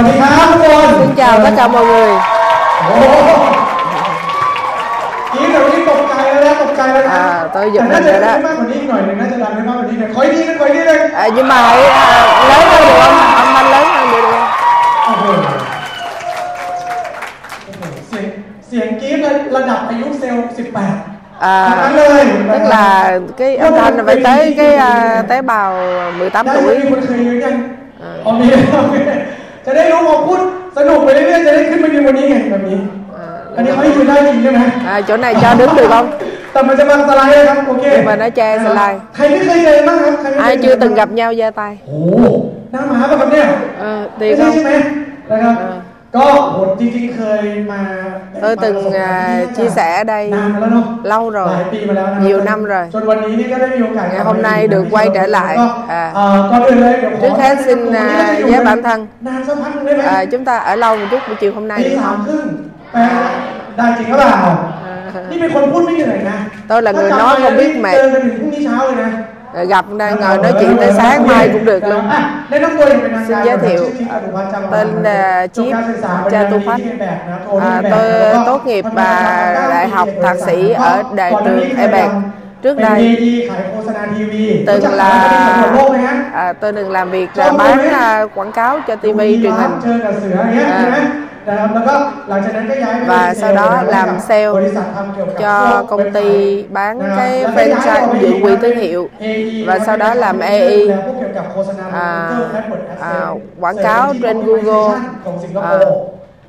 วัสดีครับทุกคน Xin chào tất cả mọi người โอ้โหนี่เดี๋ยวนี้ตกใจแล้วนะตกใจแล้วนะ อ่าtôi giật แต่น่า mình จะ rồi ได้ đó มากกว่านี้อีกหน่อยหนึงน่าจะดังได้มากกว่านี้หน่อยขออีกทีนึงขออีกทีนึง à, nhưng mà hãy à, lớn hơn được không âm thanh lớn hơn được không โอ้โหโอ้โหเสียงเสียงกรี๊ดระดับอายุเซลล์ 18 à, ทั้งนั้นเลย tức là cái âm thanh là phải tới cái à, tế bào 18 ได้ tuổi มีคนเคยยืนยัง อ่า อ๋อมีโอเค จะได้รู้พอพูดสนุกไปเรื่อยๆจะได้ขึ้นมายืนบนนี้ไงแบบนี้ อันนี้เขาให้ยืนได้จริงใช่ไหม à, chỗ này cho đứng được không แต่มันจะบังสไลด์นะครับโอเค nhưng mà nó che slide ใครไม่เคยเจอบ้างครับใครไม่เคย ai เจ chưa อ từng gặp nhau giơ tay โอ้โหหน้าหมาป่ะครับเนี่ย à, ไม่ tiền ใช่ không ใช่ไหมนะครับ อ่ có một cái cái khơi mà tôi từng uh, chia sẻ ở đây lâu rồi nhiều năm rồi. Ngày hôm nay được quay trở lại. à, trước hết xin uh, với bản thân. À, chúng ta ở lâu một chút buổi chiều hôm nay được không? À. tôi là người nói không biết mệt rồi gặp đang ngồi nói chuyện tới sáng mai cũng được luôn. Xin giới thiệu tên là chiếp cha tu phách à, tôi à, tốt nghiệp và đại học thạc sĩ ở đại trường ebec trước đây từng là à, tôi từng làm việc là bán à, quảng cáo cho tv truyền hình. à, จอกับเสืออย่างเงี้ย อ่า ใช่ไหมนะครับแล้วก็หลังจากนั้นก็ย้ายไป Và เป็น sau đó เซลล์ làm sale บริษัททำเกี่ยวกับ cho พวก công ty เว็บไซต์ bán นะครับ cái แล้วก็ย้ายออกไป franchise อีก nhượng quyền thương hiệu AE và sau đó làm แล้ว AE พวกเกี่ยวกับโฆษณา à, Google AdWords à, AdSense quảng cáo เสริม trên ที่ Google optimization ของสิงคโปร์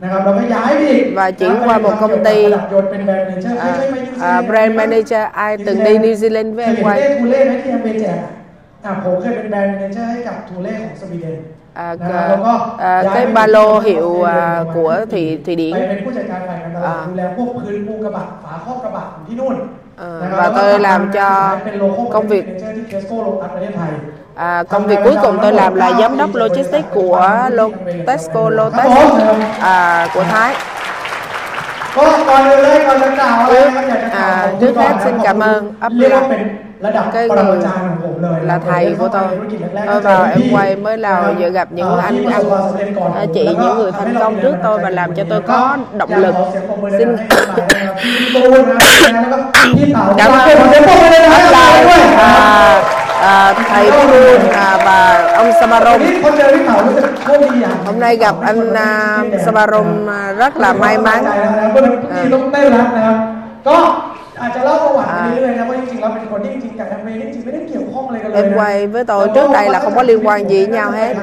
นะครับเราก็ย้ายไปอีก và chuyển นะ qua ไป một ทำ công เกี่ยวกับ ty ระดับยนต์เป็นแบรนด์เมเจอร์ไม่ à, ใช่ไปนิวซีแล à, นด์ brand นะ manager ai từng đi New Zealand เค với ย em เห็นเล quay ขทูเล่ไหมที่แอมเบแจกอ่ะผมเคยเป็นแบรนด์แมเนเจอร์ให้กับทูเล่ของสวีเดน à, à, à, cái ba lô hiệu à, của thủy thủy điển. à. À, và tôi làm cho công việc à, công việc cuối cùng tôi làm là giám đốc logistics của Tesco Lotus. À, của Thái. À, trước hết xin cảm ơn. Upload รียกว่า Upline เป็นระดับ cái ปรมา người จารย์ของผมเลย là thầy của tôi tôi vào em quay mới là giờ gặp những anh anh à, chị những người thành công trước tôi và làm cho tôi có động lực xin cảm ơn Upline à, à, thầy Phương à, và ông วัน Samarom นี้พอเจอพี่เต๋ารู้สึกโชคดีอย่าง hôm nay gặp anh à, Samarom à, rất là may mắn นะครับเมื่อกี้ต้องเต้นแล้วนะครับ ก็อาจจะเล่าประวัติไปเรื่อยๆนะเพราะจ กับแอมเบย์นี่จริงๆไม่ได้เกี่ยวข้องอะไรกันเลย em นะ quay với tôi trước đây là không có liên quan gì với nhau hết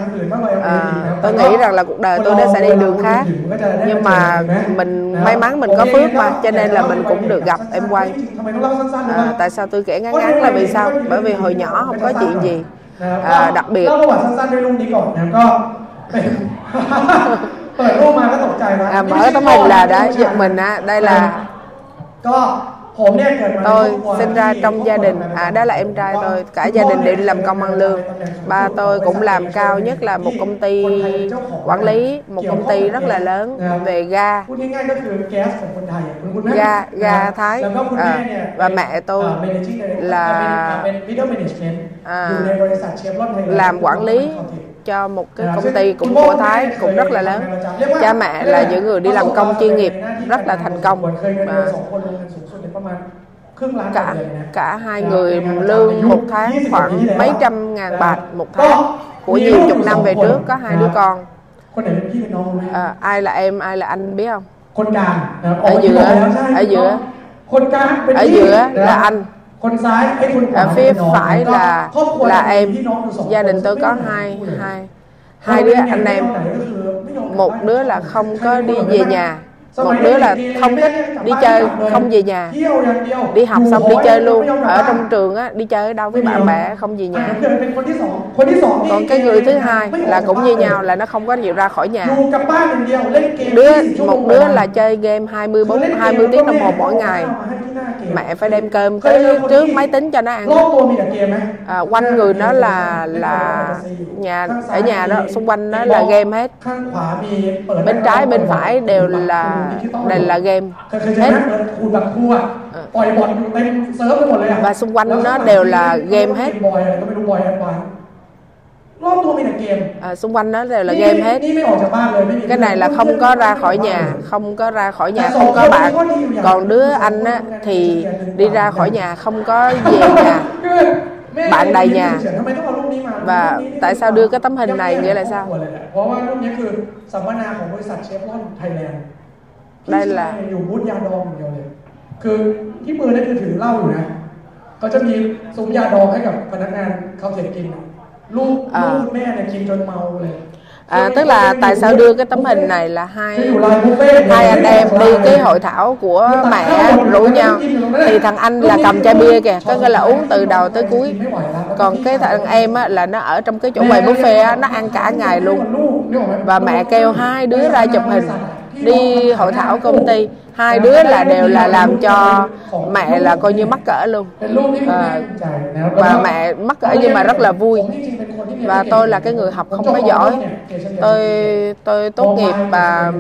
à, tôi nghĩ rằng là cuộc đời tôi nó sẽ đi đường khác nhưng mà mình may mắn mình có phước mà cho nên là mình cũng được gặp em quay ทำไมต้องเล่าสั้นๆ à, tại sao tôi kể ngắn ngắn là vì sao bởi vì hồi nhỏ không có chuyện gì นะครับ à, đặc biệt เล่าประวัติสั้นๆด้วยรูปนี้ก่อนนะก็เป็น เปิดรูปมาก็ตกใจนะ à, mở tấm hình là đã giật mình á đây là ก็ผมเนี่ยเกิดมาในครอบ tôi ค tôi sinh ra trong gia đình. à đó là em trai tôi. Cả gia đình đều đi làm công ăn lương. Ba tôi cũng làm cao nhất là một công ty quản lý một công ty rất là lớn về ga. Ga ga thái. À, và mẹ tôi là à, à. làm quản lý cho một cái công ty cũng của Thái cũng rất là lớn. Cha mẹ là những người đi làm công chuyên nghiệp rất là thành công. คยเงินเดือน và สองคนลงเงินสูงสุดเนี่ยประมาณครึ่งล้าน cả บาทเลยนะ cả hai người lương một tháng khoảng mấy trăm ngàn bạc một tháng của nhiều chục năm về trước có hai đứa con คนไหนเป็นพี่เป็นน้องรู้ไหม à, ai là em ai là anh biết không คนกลางนะครับ ở giữa บอกแล้วใช่ ở giữa คนกลางเป็น ở พี่ giữa นะ là anh คนซ้ายไอ้คนขวา ở เป็ phía นน้อง phải ก็ là ครอบครัว là มี em พี่น้องอยู่สองคน gia đình tôi có ไม่ hai มีคู่เลย hai hai đứa anh em ไหนก็คือไม่ยอมกลับ một บ้าน đứa là không có đi về nhà สมั một đứa là không thích đi chơi không về nhà. Đi học xong đi chơi luôn ở trong trường á đi chơi ở đâu với bạn bè không về nhà. Còn cái người thứ hai là cũng như nhau là nó không có chịu ra khỏi nhà. Đứa một đứa là chơi game 24 20 tiếng đồng hồ mỗi ngày. mẹ phải đem cơm tới trước máy tính cho nó ăn. À, quanh người nó là là nhà ở nhà đó xung quanh nó là game hết. bên trái bên phải đều là đều là game เคยเคยเจอไหม hết เปิดคูณแบบครูอ่ะปล่อยบอลอยู่เต็มเซิร์ฟไปหมดเลยอ่ะ và xung quanh nó đều là game hết บอยอะไรก็ไม่รู้บอยแอดวานซ์รอบตัวมี มีแต่เกม à, xung quanh đó đều là game hết นี่ไม่ออกจากบ้านเลยไม่มี cái này là không có ra khỏi nhà không có ra khỏi nhà không có bạn còn đứa anh á, thì đi ra khỏi nhà không có về nhà คือแม่ bạn đầy nhà ทำไมต้องเอารูปนี้มา và รูปนี้ tại sao đưa cái tấm hình này nghĩa là sao ไทยแลนด์ ได้ละ อยู่บูธยาดองอย่างเดียวเลย คือที่มือนั่นคือถือเหล้าอยู่นะเขาจะมีซุ้มยาดองให้กับพนักงานเขาเสร็จกินอะลูก อ่า ลูกแม่เนี่ยกินจนเมาเลย à, tức là tại sao đưa cái tấm hình này là hai คืออยู่ร้านบุฟเฟ่ต์ hai anh em đi cái hội thảo của mẹ rủ nhau thì thằng anh là cầm chai bia kìa có nghĩa là uống từ đầu tới cuối còn cái thằng em á, là nó ở trong cái chỗ quầy buffet á, nó ăn cả ngày luôn và mẹ kêu hai đứa ra chụp hình đi hội thảo công ty hai đứa là đều là làm cho mẹ là coi như mắc cỡ luôn เป็นรูปที่คุณแม่ภูมิใจนะครับ và mẹ mắc cỡ nhưng mà rất là vui và tôi là cái người học không có giỏi tôi tôi tốt nghiệp và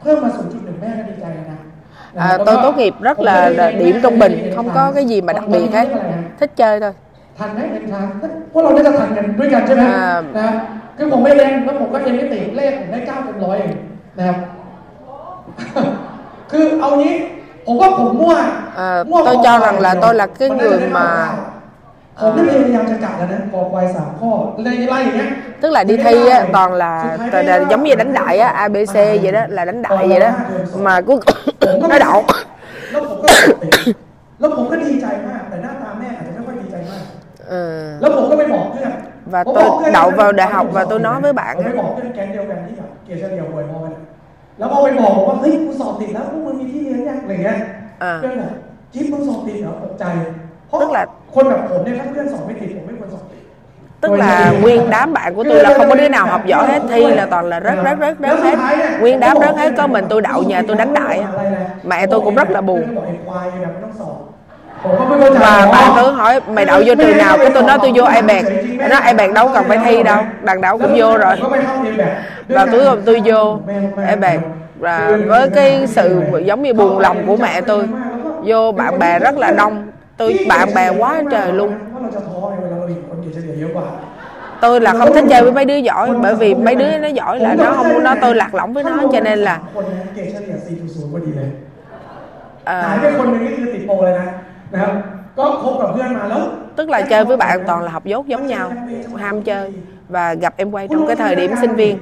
เพิ่มมา 0.1 แม่ก็ดีใจนะ à, tôi tốt nghiệp rất là điểm trung bình không có cái gì mà đặc biệt hết thích chơi thôi ทันไหมเอ็นทานพวกเราได้จะทันกันด้วยกันใช่ไหม อ่า นะครับคือผมไม่เรียนแล้วผมก็เรียนนิติเลขผมได้เก้าเต็มร้อยเองนะครับ à, มั่ว tôi คอ cho ควาย rằng là tôi là cái มันได้ người ได้ mà ผมได้พยายามจะกะแล้วนะคอควายสามข้อไล่ไล่อย่างเงี้ย tức là đi thi á, toàn là, toàn là giống như đánh đại á, ABC vậy đó là đánh đại vậy đó mà cuối cùng nó đậu แล้วผมก็ติดแล้วผมก็ดีใจมาก แต่หน้าตาแม่อาจจะไม่ค่อยดีใจมาก ừ. แล้วผมก็ไปบอกเพื่อน và ผมบอกเพื่อน tôi đậu vào đại học và tôi nói với ผม bạn ไป á, บอกเพื่อนแก๊งเดียวกันที่แบบเกรดเฉลี่ยหวยพอกันแล้วพอไปบอกบอกว่าเฮ้ยกูสอบติดแล้วพวกมึงมีที่เรียนยังอะไรเงี้ย à, เพื่อนบอกจิ๊บมึงสอบติดเหรอตกใจ เพราะ tức là คนแบบผมเนี่ยถ้าเพื่อนสอบไม่ติดผมไม่ควรสอบติด tức là nguyên đám bạn của tôi là không có đứa nào học giỏi hết thi là toàn là rớt rớt rớt rớt hết nguyên đám rớt hết có mình tôi đậu nhà tôi đánh đại á. mẹ tôi cũng rất là buồn บอกไอ้ควายแบบไม่ต้องสอบผมก็ไม่เข้าใจ và bạn tôi hỏi mày đậu vô trường nào cái tôi nói tôi vô iPad nó iPad đâu cần phải thi đâu đằng đâu cũng vô rồi và cuối cùng tôi vô em bạc và với cái sự giống như buồn lòng của mẹ tôi. Vô bạn bè rất là đông. Tôi bạn bè quá trời luôn. Tôi là không thích chơi với mấy đứa giỏi bởi vì mấy đứa nó giỏi là nó không nó tôi lạc lõng với nó cho nên là à, tức là chơi với bạn toàn là học dốt giống nhau ham chơi và gặp em quay trong cái thời điểm sinh viên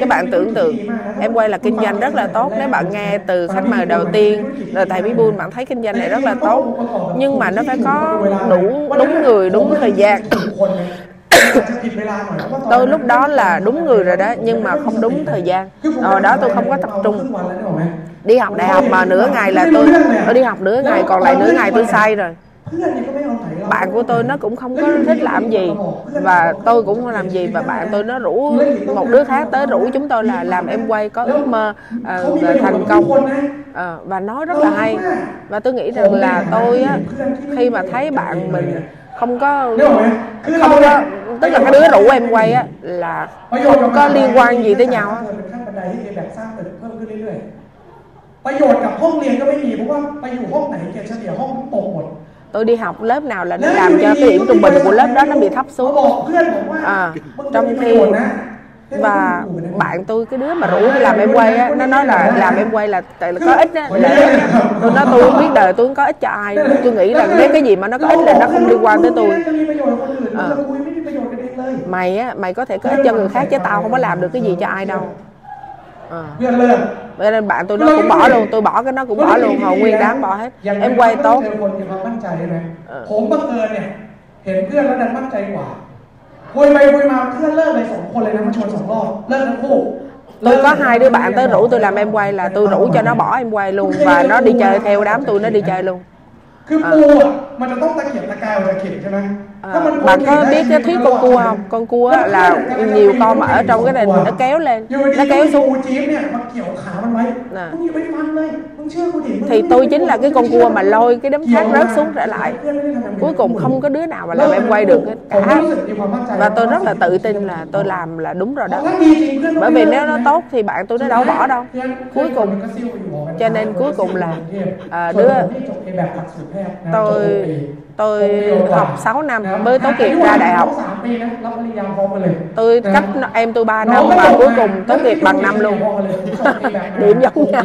các bạn tưởng tượng, em quay là kinh doanh rất là tốt. Nếu bạn nghe từ khách mời đầu tiên là tại mỹ buôn bạn thấy kinh doanh này rất là tốt. Nhưng mà nó phải có đủ đúng người, đúng thời gian. Tôi lúc đó là đúng người rồi đó, nhưng mà không đúng thời gian. Rồi đó tôi không có tập trung. Đi học đại học mà nửa ngày là tôi tôi đi học nửa ngày, còn lại nửa ngày tôi say rồi เพื่อนเนี่ยก็ไม่เอาไหนเรา bạn của tôi nó cũng không có thích làm gì và tôi cũng không làm gì và bạn tôi nó rủ một đứa khác tới rủ chúng tôi là làm em quay có ước mơ à, và thành công à, và nói rất là hay và tôi nghĩ rằng là tôi á, khi mà thấy bạn mình không có นึกออกไหมคือเรา không เนี่ย có tức là cái đứa rủ em quay á là ประโยชน์ không có liên quan gì tới nhau á เป็นขั้นบันไดที่เรียนแบบสร้างตึกเพิ่มขึ้นเรื่อยๆ ประโยชน์กับห้องเรียนก็ไม่มีเพราะว่าไปอยู่ห้องไหนเกรดเฉลี่ยห้องตกหมด tôi đi học lớp nào là nó làm cho cái điểm trung bình của lớp đó nó bị thấp xuống. à, trong khi và bạn tôi cái đứa mà rủ đi làm em quay á nó nói là làm em quay là tại là có ích á để tôi nói tôi không biết đời tôi không có ích cho ai. Tôi nghĩ là nếu cái gì mà nó có ích là nó không liên quan tới tôi. À. mày á mày có thể có ích cho người khác chứ tao không có làm được cái gì cho ai đâu. à เพื่อนเลิก Cho nên bạn tôi nó cũng bỏ luôn tôi bỏ cái nó cũng bỏ luôn hầu nguyên đám bỏ hết อย่าง em quay tốt เจอคนมีความมั่นใจใช่ไหม เออ ผมบังเอิญเนี่ย เห็นเพื่อนแล้วดันมั่นใจกว่าคุยไปคุยมาเพื่อนเลิกเลยสองคนเลยนะมาชวนสองรอบเลิกทั้งคู่ tôi có hai đứa bạn tới rủ tôi làm em quay là tôi rủ cho nó bỏ em quay luôn và nó đi chơi theo đám tôi nó đi chơi luôn คือปูอ่ะมันจะต้องตะเกียบตะกายออกจากเข็มใช่ไหม Ờ, à, bạn có biết cái thuyết con cua không? Con cua là nhiều con mà ở trong cái này nó kéo lên nó kéo xuống. à. thì tôi chính là cái con cua mà lôi cái đấm khác rớt xuống trở lại. Cuối cùng không có đứa nào mà làm em quay được cả. và tôi rất là tự tin là tôi làm là đúng rồi đó. Bởi vì nếu nó tốt thì bạn tôi nó đâu bỏ đâu. Cuối cùng cho nên cuối cùng là à, đứa tôi tôi học 6 năm mới tốt nghiệp ra đại học tôi cách em tôi 3 năm và cuối cùng tốt nghiệp bằng năm luôn điểm giống nhau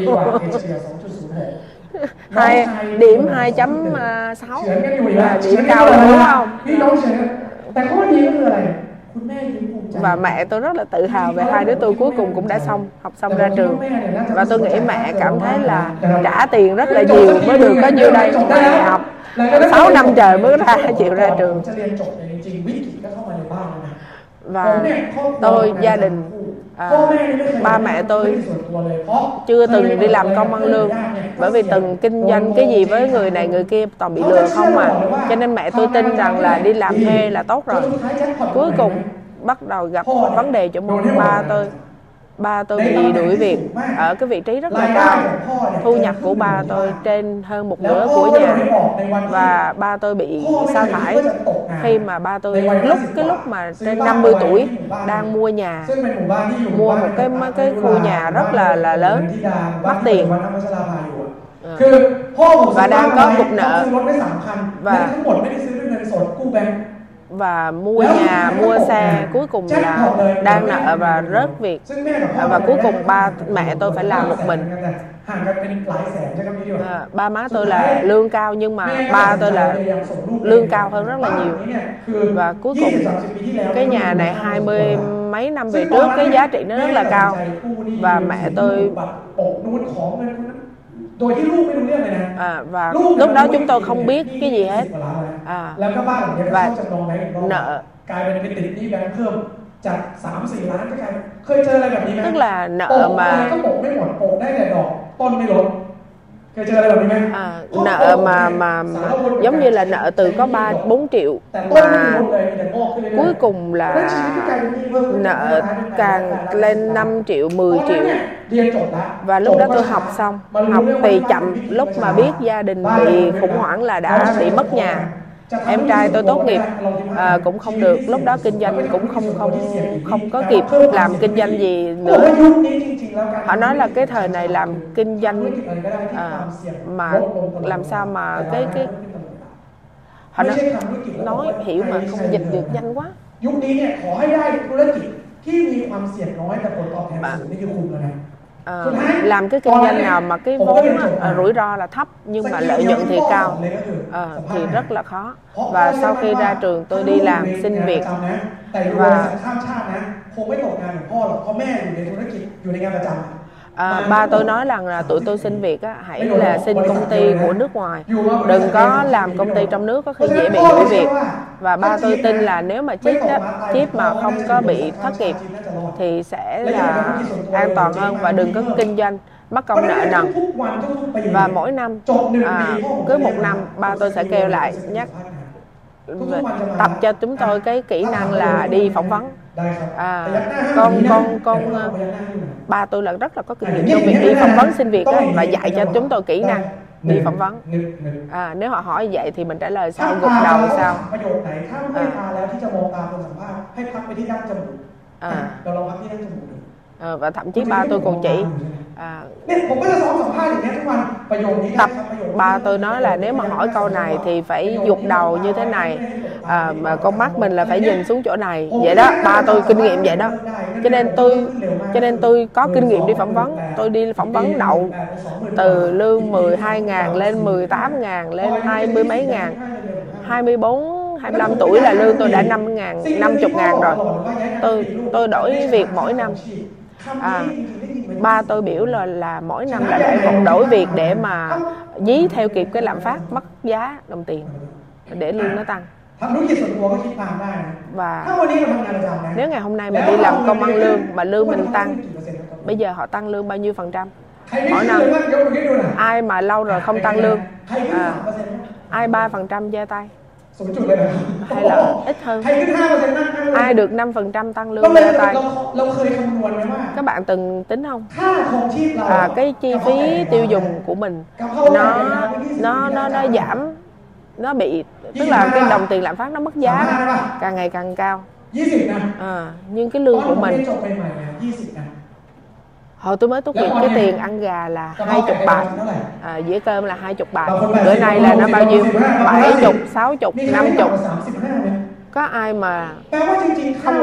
hai điểm 2.6 là điểm cao rồi đúng không và mẹ tôi rất là tự hào về hai đứa tôi cuối cùng cũng đã xong học xong ra trường và tôi nghĩ mẹ cảm thấy là trả tiền rất là nhiều mới được có nhiêu đây đại học 6 năm trời mới ra chịu ra trường. và tôi gia đình à, ba mẹ tôi chưa từng đi làm công ăn lương bởi vì từng kinh doanh cái gì với người này người kia toàn bị lừa không mà à. cho nên mẹ tôi tin rằng là đi làm thuê là tốt rồi. cuối cùng bắt đầu gặp vấn đề cho môn ba tôi ba tôi bị đuổi việc ở cái vị trí rất là cao thu nhập của ba tôi trên hơn một nửa của nhà và ba tôi bị sa thải khi mà ba tôi lúc cái lúc mà trên 50 tuổi đang mua nhà mua một cái cái khu nhà rất là là lớn mắc tiền và đang có cục nợ và và mua nhà mua xe. Cuối cùng là đang nợ và rớt việc. Và cuối cùng ba mẹ tôi phải làm một mình. À, ba má tôi là lương cao nhưng mà ba tôi là lương cao hơn rất là nhiều. Và cuối cùng cái nhà này hai mươi mấy năm về trước cái giá trị nó rất là cao. Và mẹ tôi à, và lúc đó chúng tôi không biết cái gì hết. อ่า แล้วก็บ้านหลังเนี้ยก็ và เข้าจำนองแบงก์อีกรอบ nợ กลายเป็นไปติดหนี้แบงก์เพิ่มจากสามสี่ล้านก็กลายเป็นเคยเจออะไรแบบนี้ไหม tức là โปะ nợ อะไร mà ก็โปะไม่หมดโปะได้แต่ดอกต้นไม่ลดเคยเจออะไรแบบนี้ไหม à, nợ mà mà, mà giống như là nợ từ có 3 4 triệu แต่ต้นไม่ mà ลดเลยมีแต่งอกขึ้นเรื่อยๆ cuối cùng เพราะฉะนั้นชีวิตก็กลาย là เป็นหนี้เพิ่มขึ้น nợ càng lên 5 triệu 10 triệu เรียนจบแล้ว và lúc đó tôi học xong học thì chậm lúc mà biết gia đình bị khủng hoảng là đã bị mất nhà em trai tôi tốt nghiệp à, cũng không được lúc đó kinh doanh cũng không không không có kịp làm kinh doanh gì บอก nữa ว่ายุคนี้จริงๆแล้วการ họ nói là cái thời này làm kinh ธุร doanh กิจอะไรก็ได้ที่ à, ความเสี่ยง mà ลดลงตลอด làm sao mà แต่ cái รายได้ cái ไม่ họ ใช่ nói ทำธุรกิจแล้ว nói hiểu mà không dịch được nhanh quá ยุคนี้เนี่ยขอให้ได้ธุรกิจที่มีความเสี่ยงน้อยแต่ผลตอบแทนสูงนี่คือคุมแล้วนะ à, làm cái kinh doanh nào mà cái vốn à, rủi ro là thấp nhưng mà lợi nhuận thì cao. à, thì rất là khó. Và sau khi ra trường tôi đi làm xin việc. แ à, ba tôi nói rằng là tụi tôi xin việc á, hãy là xin công ty của nước ngoài. Đừng có làm công ty trong nước có khi dễ bị đuổi việc. Và ba tôi tin là nếu mà chip đó chip mà không có bị thất nghiệp thì sẽ là an toàn hơn và đừng có kinh doanh mắc công nợ nần. và mỗi năm à, cứ một năm ba tôi sẽ kêu lại nhắc tập cho chúng tôi cái kỹ năng là đi phỏng vấn à, con con con ba tôi là rất là có kinh nghiệm trong việc đi phỏng vấn xin việc đó, và dạy cho chúng tôi kỹ năng đi phỏng vấn. à, nếu họ hỏi vậy thì mình trả lời sao gục à. à. đầu sao? à. à. Ờ, và thậm chí ba tôi còn chỉ. À, tập ba tôi nói là nếu mà hỏi câu này thì phải dục đầu như thế này. À, mà con mắt mình là phải nhìn xuống chỗ này. Vậy đó ba tôi kinh nghiệm vậy đó. Cho nên tôi cho nên tôi có kinh nghiệm đi phỏng vấn. Tôi đi phỏng vấn đậu từ lương 12 ngàn lên 18 ngàn lên hai mươi mấy ngàn. 24 25 tuổi là lương tôi đã 5 ngàn, 50 ngàn rồi. Tôi, tôi đổi việc mỗi năm à, ba tôi biểu là là mỗi năm là phải còn đổi việc để mà dí theo kịp cái lạm phát mất giá đồng tiền để lương nó tăng. Và nếu ngày hôm nay mình đi làm công ăn lương mà lương mình tăng bây giờ họ tăng lương bao nhiêu phần trăm? Mỗi năm ai mà lâu rồi không tăng lương à, ai ba phần trăm giơ tay? ศูนย์จุดเลยนะ hay là ít hơn ใครขึ้นห้าเปอร์เซ็นต์นั่งนั่งเลย ai được 5 phần trăm tăng เรา lương เลย giơ เรา tay เราเคยคำนวณไหมว่า các bạn từng tính không ค่าครองชีพเรา à, cái chi phí tiêu dùng của mình nó nó nó nó giảm nó bị tức là cái đồng tiền lạm phát nó mất giá đó, càng ngày càng cao ยี่สิบนะ à, nhưng cái lương ตอน của ผมเรียน mình hồi tôi mới tốt nghiệp cái tiền ăn gà là hai chục bạc. à, dĩa cơm là hai chục bạc. Bữa nay là nó bao nhiêu? bảy chục sáu chục năm chục. có ai mà không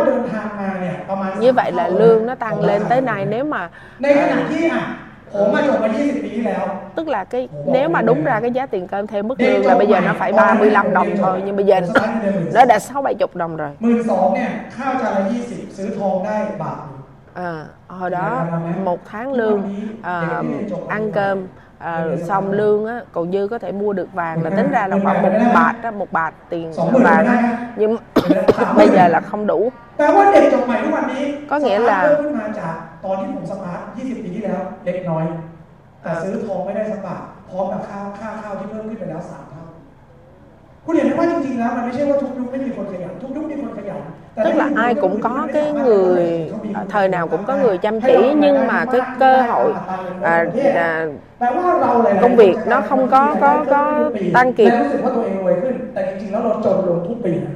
như vậy là lương nó tăng lên tới này nếu mà à, tức là cái nếu mà đúng ra cái giá tiền cơm theo mức lương là bây giờ nó phải 35 đồng thôi nhưng bây giờ nó, đã sáu bảy chục đồng rồi หมื่นสองเนี่ยข้าวจานละ20 ซื้อทองได้บาทหนึ่ง à, hồi đó một tháng lương à, ăn cơm à, xong lương á, còn dư có thể mua được vàng là tính ra là khoảng một bạt á, một bạt tiền สองหมื่น vàng ได้ á. nhưng bây giờ là không đủ แปลว่าเด็กจบใหม่ทุกวันนี้ ก็nghĩa là สตาร์ทเริ่มขึ้นมาจากตอนที่ผมสตาร์ท20 ปีที่แล้วเล็กน้อย แต่ซื้อทองไม่ได้สักบาทพร้อมกับค่าค่าข้าวที่เพิ่มขึ้นไปแล้วสามเท่าคุณเห็นไหมว่าจริงๆแล้วมันไม่ใช่ว่าทุกยุคไม่มีคนขยันทุกยุคมีคนขยันแต่ tức là ai cũng có cái người à, thời nào cũng có người chăm chỉ nhưng mà cái cơ hội à, à, แปลว่าเราหลายๆ công việc nó không có có có tăng kịp และรู้สึกว่าตัวเองรวยขึ้น แต่จริงๆแล้วเราจนลงทุกปีนะ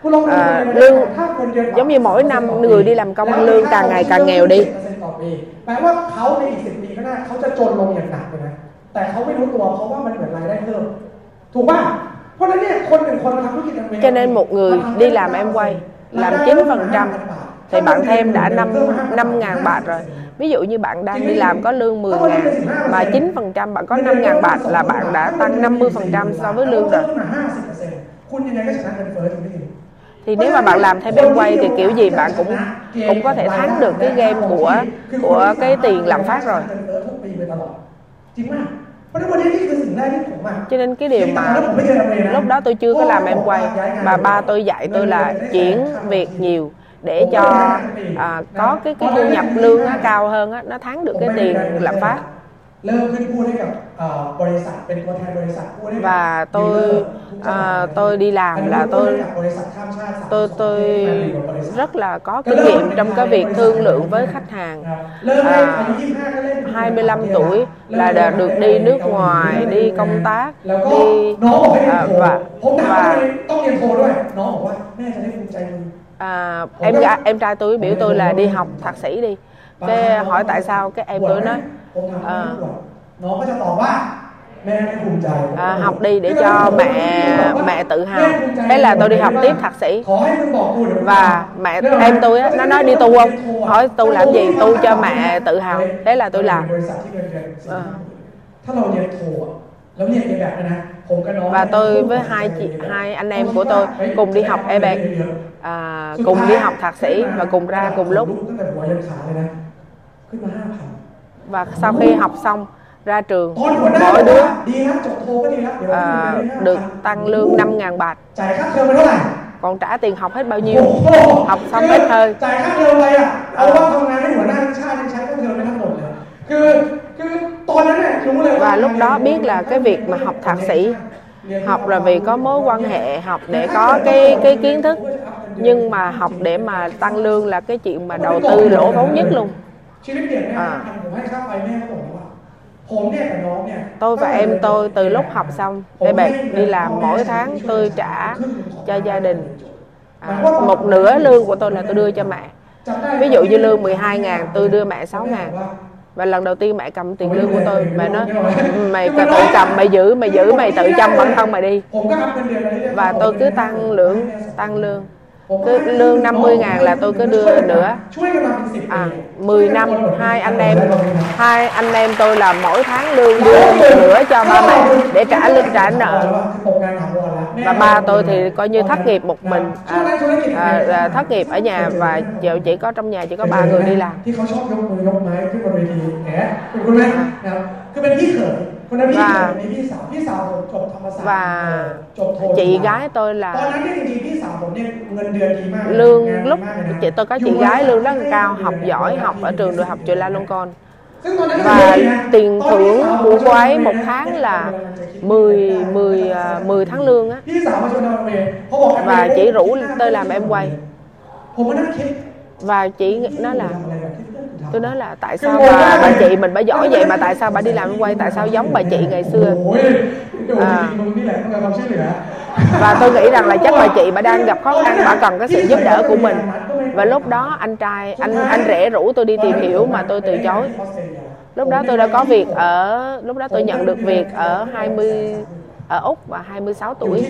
คุณลองดู à, เลย lương ถ้าคนเดือน giống như mỗi năm người đi làm công ăn lương càng ngày càng nghèo đi ต่อปีแปลว่าเขาในอีกสิบปีข้างหน้าเขาจะจนลงอย่างหนักเลยนะ แต่เขาไม่รู้ตัวเพราะว่ามันเหมือนรายได้เพิ่ม ถูกป่ะ cho nên một người đi làm em quay làm 9% thì bạn thêm đã 5 5 ngàn bạc rồi. ví dụ như bạn đang đi làm có lương 10 ngàn mà 9% bạn có 5 ngàn bạc là bạn đã tăng 50% so với lương rồi. Thì nếu mà bạn làm thêm em quay thì kiểu gì bạn cũng cũng có thể thắng được cái game của của cái tiền làm phát rồi cho nên cái điều mà lúc đó tôi chưa có làm em quay mà ba tôi dạy tôi là chuyển việc nhiều để cho à, có cái cái thu nhập lương nó cao hơn á, nó thắng được cái tiền làm phát và tôi à, tôi đi làm là tôi tôi tôi rất là có kinh nghiệm trong cái việc thương lượng với khách hàng. à, 25 tuổi là được đi nước ngoài đi công tác đi à, và và à, em em trai tôi biểu tôi là đi học thạc sĩ đi cái ờ, hỏi tại sao cái em tôi ờ. nói nó có cho tỏ ba À, học đi để cho mẹ mẹ tự hào. thế là tôi đi học tiếp thạc sĩ. Và mẹ em tôi á, nó nói đi tu không? hỏi tu làm gì? tu cho mẹ tự hào. Thế là tôi làm. à. và tôi với hai chị hai anh em của tôi cùng đi học e à, cùng đi học thạc sĩ và cùng ra cùng lúc và sau khi học xong ra trường ตอนหัวหน้า mỗi đứa ดีนะจบโทก็ดีแล้วเดี๋ยว à, ขึ้นไป được 5,000 tăng lương 5.000 bạc จ่ายค่าเทอมไปเท่าไหร่ còn trả tiền học hết bao โอ้ nhiêu โห học xong hết hơi จ่ายค่าเทอมไปอ่ะเอาว่าทำงานให้หัวหน้าชาติยังใช้ค่าเทอมไม่ทั้งหมดเลย คือคือตอนนั้นเนี่ยรู้เลยว่า và lúc đó biết là cái việc mà học thạc sĩ học là vì có mối quan hệ học để có cái cái kiến thức nhưng mà học để mà tăng lương là cái chuyện mà đầu tư lỗ vốn nhất luôn ชีวิตเปลี่ยนแน่ อ่า ผมให้ค่าไฟแม่เขาบอกว่าผมเนี่ยกับน้องเนี่ย tôi và em tôi từ lúc học xong để bạn đi làm mỗi tháng tôi trả cho gia đình à, một nửa lương của tôi là tôi đưa cho mẹ จำได้ ví dụ như lương 12 ngàn tôi đưa mẹ 6 ngàn và lần đầu tiên mẹ cầm tiền lương của tôi mẹ nói "Ừ, mày tự cầm mày giữ mày giữ mày tự chăm bản thân mày đi ผมก็อัพเงินเดือนไปเรื่อยๆ và tôi cứ tăng lương tăng lương cứ lương 50 ngàn là tôi cứ đưa nữa ช่วยกันมาเป็นสิบปี à 10 năm hai anh em hai anh em tôi là mỗi tháng lương đưa một nửa cho ba mẹ để trả lương trả nợ ตกงานถาวรแล้ว và ba tôi thì coi như thất nghiệp một mình à, à, à, thất nghiệp ở nhà và giờ chỉ có trong nhà chỉ có ba người đi làm ที่เขาชอบยกมือยกไม้ขึ้นบนเวทีแหมเป็นคุณไหมนะครับคือเป็นพี่เขยคน và và chị gái tôi là lương lúc chị tôi có chị gái lương rất là cao học giỏi học ở trường đại học trường La Lăng con, và tiền thưởng của cô ấy một tháng là 10 10 10 tháng lương á. Và chị rủ tôi làm em quay. và chị nói là tôi nói là tại sao bà, bà chị mình bà giỏi vậy mà tại sao bà đi làm quay tại sao giống bà chị ngày xưa? À. và tôi nghĩ rằng là chắc bà chị bà đang gặp khó khăn bà cần cái sự giúp đỡ của mình. Và lúc đó anh trai anh anh rể rủ tôi đi tìm hiểu mà tôi từ chối. Lúc đó tôi đã có việc ở lúc đó tôi nhận được việc ở 20 ở Úc và 26 tuổi.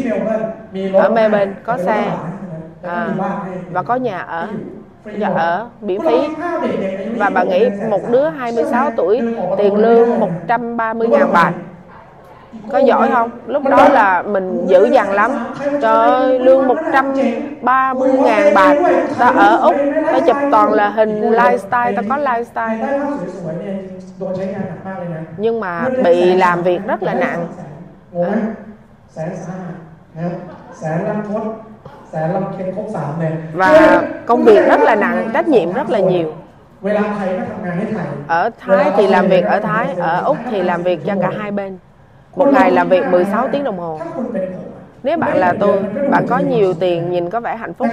Ở Melbourne có xe. à, và có nhà ở nhà ở miễn phí. và bà nghĩ một đứa 26 tuổi tiền lương 130 ngàn bạc. Có giỏi không? Lúc đó là mình dữ dằn lắm. Trời lương 130 ngàn bạc. Ta ở úc ta chụp toàn là hình lifestyle ta có lifestyle. Nhưng mà bị làm việc rất là nặng. À sẽ làm thêm công phạm này. Và công việc rất là nặng trách nhiệm rất là nhiều. Ở Thái thì làm việc ở Thái ở Úc thì làm việc cho cả hai bên. Một ngày làm việc 16 tiếng đồng hồ. Nếu bạn là tôi bạn có nhiều tiền nhìn có vẻ hạnh phúc.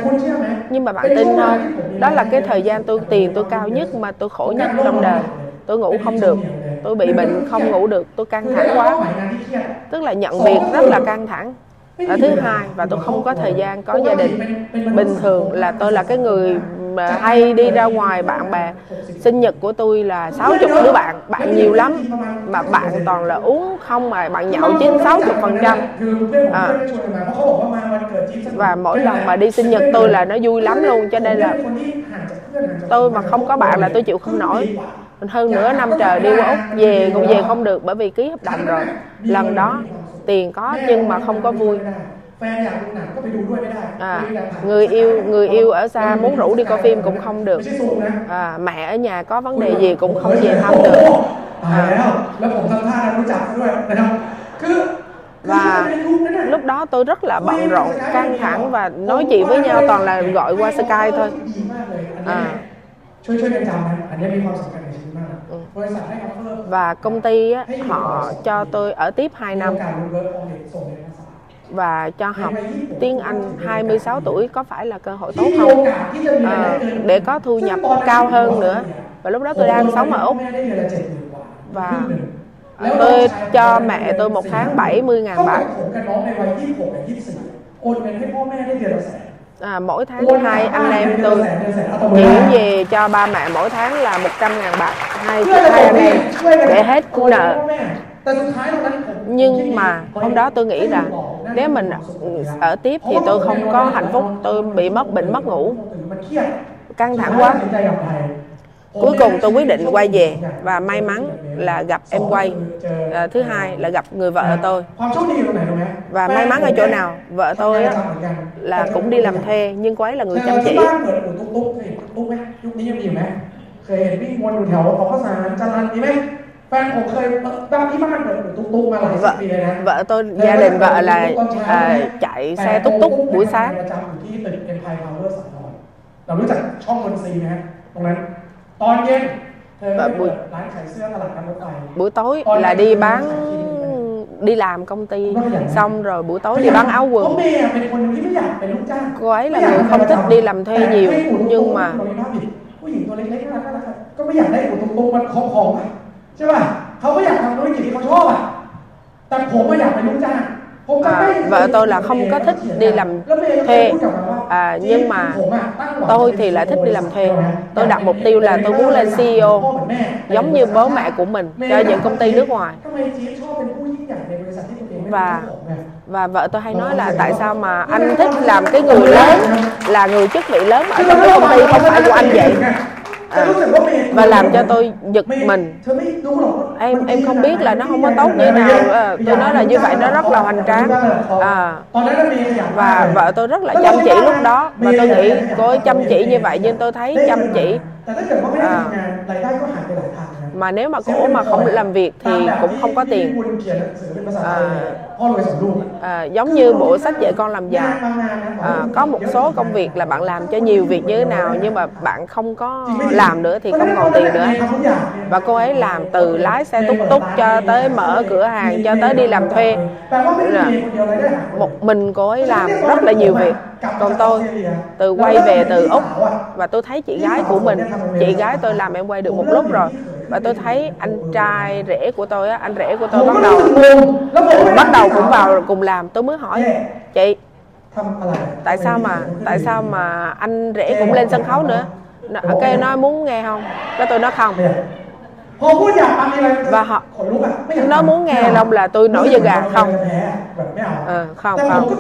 Nhưng mà bạn tin không đó là cái thời gian tôi tiền tôi cao nhất mà tôi khổ nhất trong đời. tôi ngủ không được. tôi bị bệnh không ngủ được. Tôi căng thẳng quá. tức là nhận việc rất là căng thẳng và thứ hai, và tôi không có thời gian có gia đình. Bình thường là tôi là cái người hay đi ra ngoài bạn bè. Sinh nhật của tôi là 60 đứa bạn bạn nhiều lắm. Mà bạn toàn là uống không mà bạn nhậu chiếm sáu chục phần trăm. À. Và mỗi lần mà đi sinh nhật tôi là nó vui lắm luôn, cho nên là tôi mà không có bạn là tôi chịu không nổi. Hơn nửa năm trời đi qua úc, về cũng về không được bởi vì ký hợp đồng rồi. Lần đó tiền có nhưng mà không có vui แฟนอยากดูหนังก็ไปดูด้วยไม่ได้ à, ไม่ได้ผ่าน người yêu người yêu ở xa muốn rủ đi coi phim cũng không được ไม่ใช่ซูมนะ à, mẹ ở nhà có vấn đề gì cũng không về thăm được ตายแล้ว แล้วผมทำท่ารู้จักซะด้วยนะครับ คือ và คือในยุคนั้นน่ะ lúc đó tôi rất là bận rộn căng thẳng và nói chuyện với nhau toàn là gọi qua Skype thôi ดีมากเลยอันนี้ อ่า ช่วยช่วยกันจำนะอันนี้มีความสำคัญ ในชีวิตมากนะบริษัทให้ออฟเฟอร์ và công ty á, họ cho tôi ở tiếp 2 มีโอ năm กาสรู้เวิร์กออมเด็กส่งเรียนภาษา và cho học tiếng Anh 26 tuổi có phải là cơ hội tốt ที่มีโอ không กาสที่จะมีรายได้ à, เกิน để có thu nhập cao hơn nữa và lúc đó tôi đang sống ở Úc แม่ได้เดือนละเจ็ดหมื่นกว่า và ครึ่งหนึ่ง tôi cho mẹ tôi một tháng 70 ngàn เท่ากับ bạc ผมกับน้องในวัย26กับ24โอนเงินให้พ่อแม่ได้เดือนละแสน à, mỗi tháng hai anh em tôi chuyển về cho ba mẹ mỗi tháng là 100 ngàn bạc hai hai anh em để hết nợ nhưng mà hôm đó tôi nghĩ là nếu mình ở tiếp thì tôi không có hạnh phúc tôi bị mất bệnh mất ngủ căng thẳng quá cuối cùng tôi quyết định quay về và may mắn là gặp em quay à, thứ hai là gặp người vợ tôi ความโชคดีอยู่ตรงไหนรู้ไหม và may mắn ở chỗ nào vợ tôi á, là cũng đi làm thuê nhưng cô ấy là người chăm ที่ chỉ บ้านเหมือนหนูตุ๊กตุ๊กเคยเห็นตุ๊กตุ๊กไหมยุคนี้ยังมีอยู่ไหมเคยเห็นวิ่งวนอยู่แถวของข้าวสารจรันมีไหมแฟนผมเคยบ้านที่บ้านเหมือนหนูตุ๊กตุ๊กมาหลายสิบ vợ ปีเลยนะ vợ tôi gia đình vợ là à, chạy xe túc túc buổi sáng ประจำอยู่ที่ตึกเอ็มพายพาวเวอร์สาทรเรารู้จักช่องบนซีไหมฮะตรงนั้น ตอนเย็นเธอก็ไปเปิดร้านขายเสื้อตลาดน้ำรถไฟ buổi tối là đi bán đi làm công ty xong rồi buổi tối đi bán áo เพราะ quần เมย์อะเป็นคนหนึ่งที่ไม่อยากเป็นลูกจ้าง cô ấy là người không thích đi làm thuê nhiều nhưng mà ผู้หญิงตัวเล็กๆน่ารักน่ารักก็ไม่อยากได้อุตรงๆมันของของๆอะใช่ป่ะเขาก็อยากทำธุรกิจที่เขาชอบอ่ะแต่ผมก็อยากเป็นลูกจ้างผมก็ไม่ à, vợ tôi là không có thích đi làm thuê. À, nhưng mà tôi thì lại thích đi làm thuê. Tôi đặt mục tiêu là tôi muốn lên CEO giống như bố mẹ của mình cho những công ty nước ngoài. Và và vợ tôi hay nói là tại sao mà anh thích làm cái người lớn là người chức vị lớn ở trong cái công ty không phải của anh vậy? và làm cho tôi giật mình. em em không biết là nó không có tốt như nào ờ, tôi nói là như vậy nó rất là hoành tráng. à, và vợ tôi rất là chăm chỉ lúc đó. Mà tôi nghĩ cô ấy chăm chỉ như vậy nhưng tôi thấy chăm chỉ. À, mà nếu mà cô mà không làm việc thì cũng không có tiền. À, à, giống như bộ sách dạy con làm giàu à, có một số công việc là bạn làm cho nhiều việc như thế nào nhưng mà bạn không có làm nữa thì không còn tiền nữa và cô ấy làm từ lái xe túc túc cho tới mở cửa hàng cho tới đi làm thuê. Dạ. Một mình cô ấy làm rất là nhiều việc. Còn tôi từ quay về từ úc và tôi thấy chị gái của mình chị gái tôi làm em quay được một lúc rồi và tôi thấy anh trai rể của tôi anh rể của tôi bắt đầu bắt đầu cũng vào cùng làm. Tôi mới hỏi chị tại sao mà tại sao mà anh rể cũng lên sân khấu nữa? nó, kêu okay, nó muốn nghe không? Cái tôi nói không và họ nó muốn nghe long là tôi nổi da gà không à, không. Ờ, không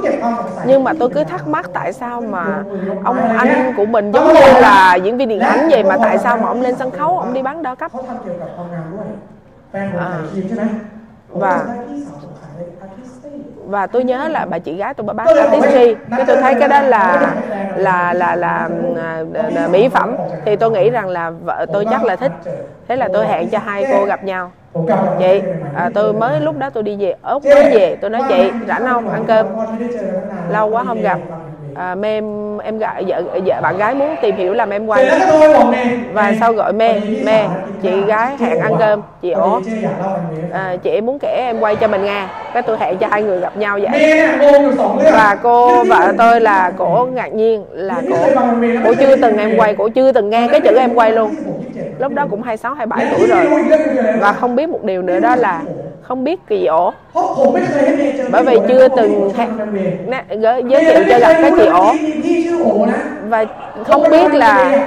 nhưng mà tôi cứ thắc mắc tại sao mà ông anh của mình giống như là diễn viên điện ảnh vậy mà tại sao mà ông lên sân khấu ông đi bán đa cấp? À, và và tôi nhớ là bà chị gái tôi bà bán patisserie cái tôi thấy cái đó là là là là, là, là mỹ phẩm. Thì tôi nghĩ rằng là vợ tôi chắc là thích. Thế là tôi hẹn cho hai cô gặp nhau. Chị à, tôi mới lúc đó tôi đi về ốc mới về tôi nói chị rảnh không? Ăn cơm. Lâu quá không gặp à, mem em gọi vợ, vợ bạn gái muốn tìm hiểu làm em quay. Và sau gọi me me chị gái hẹn ăn cơm chị ổ à, chị muốn kể em quay cho mình nghe cái tôi hẹn cho hai người gặp nhau vậy. Và cô vợ tôi là cổ ngạc nhiên là cổ cổ chưa từng em quay cổ chưa từng nghe cái chữ em quay luôn. lúc đó cũng 26, 27 tuổi rồi. và không biết một điều nữa đó là không biết kỳ ổ bởi vì chưa từng giới thiệu cho gặp cái chị ổ và không biết là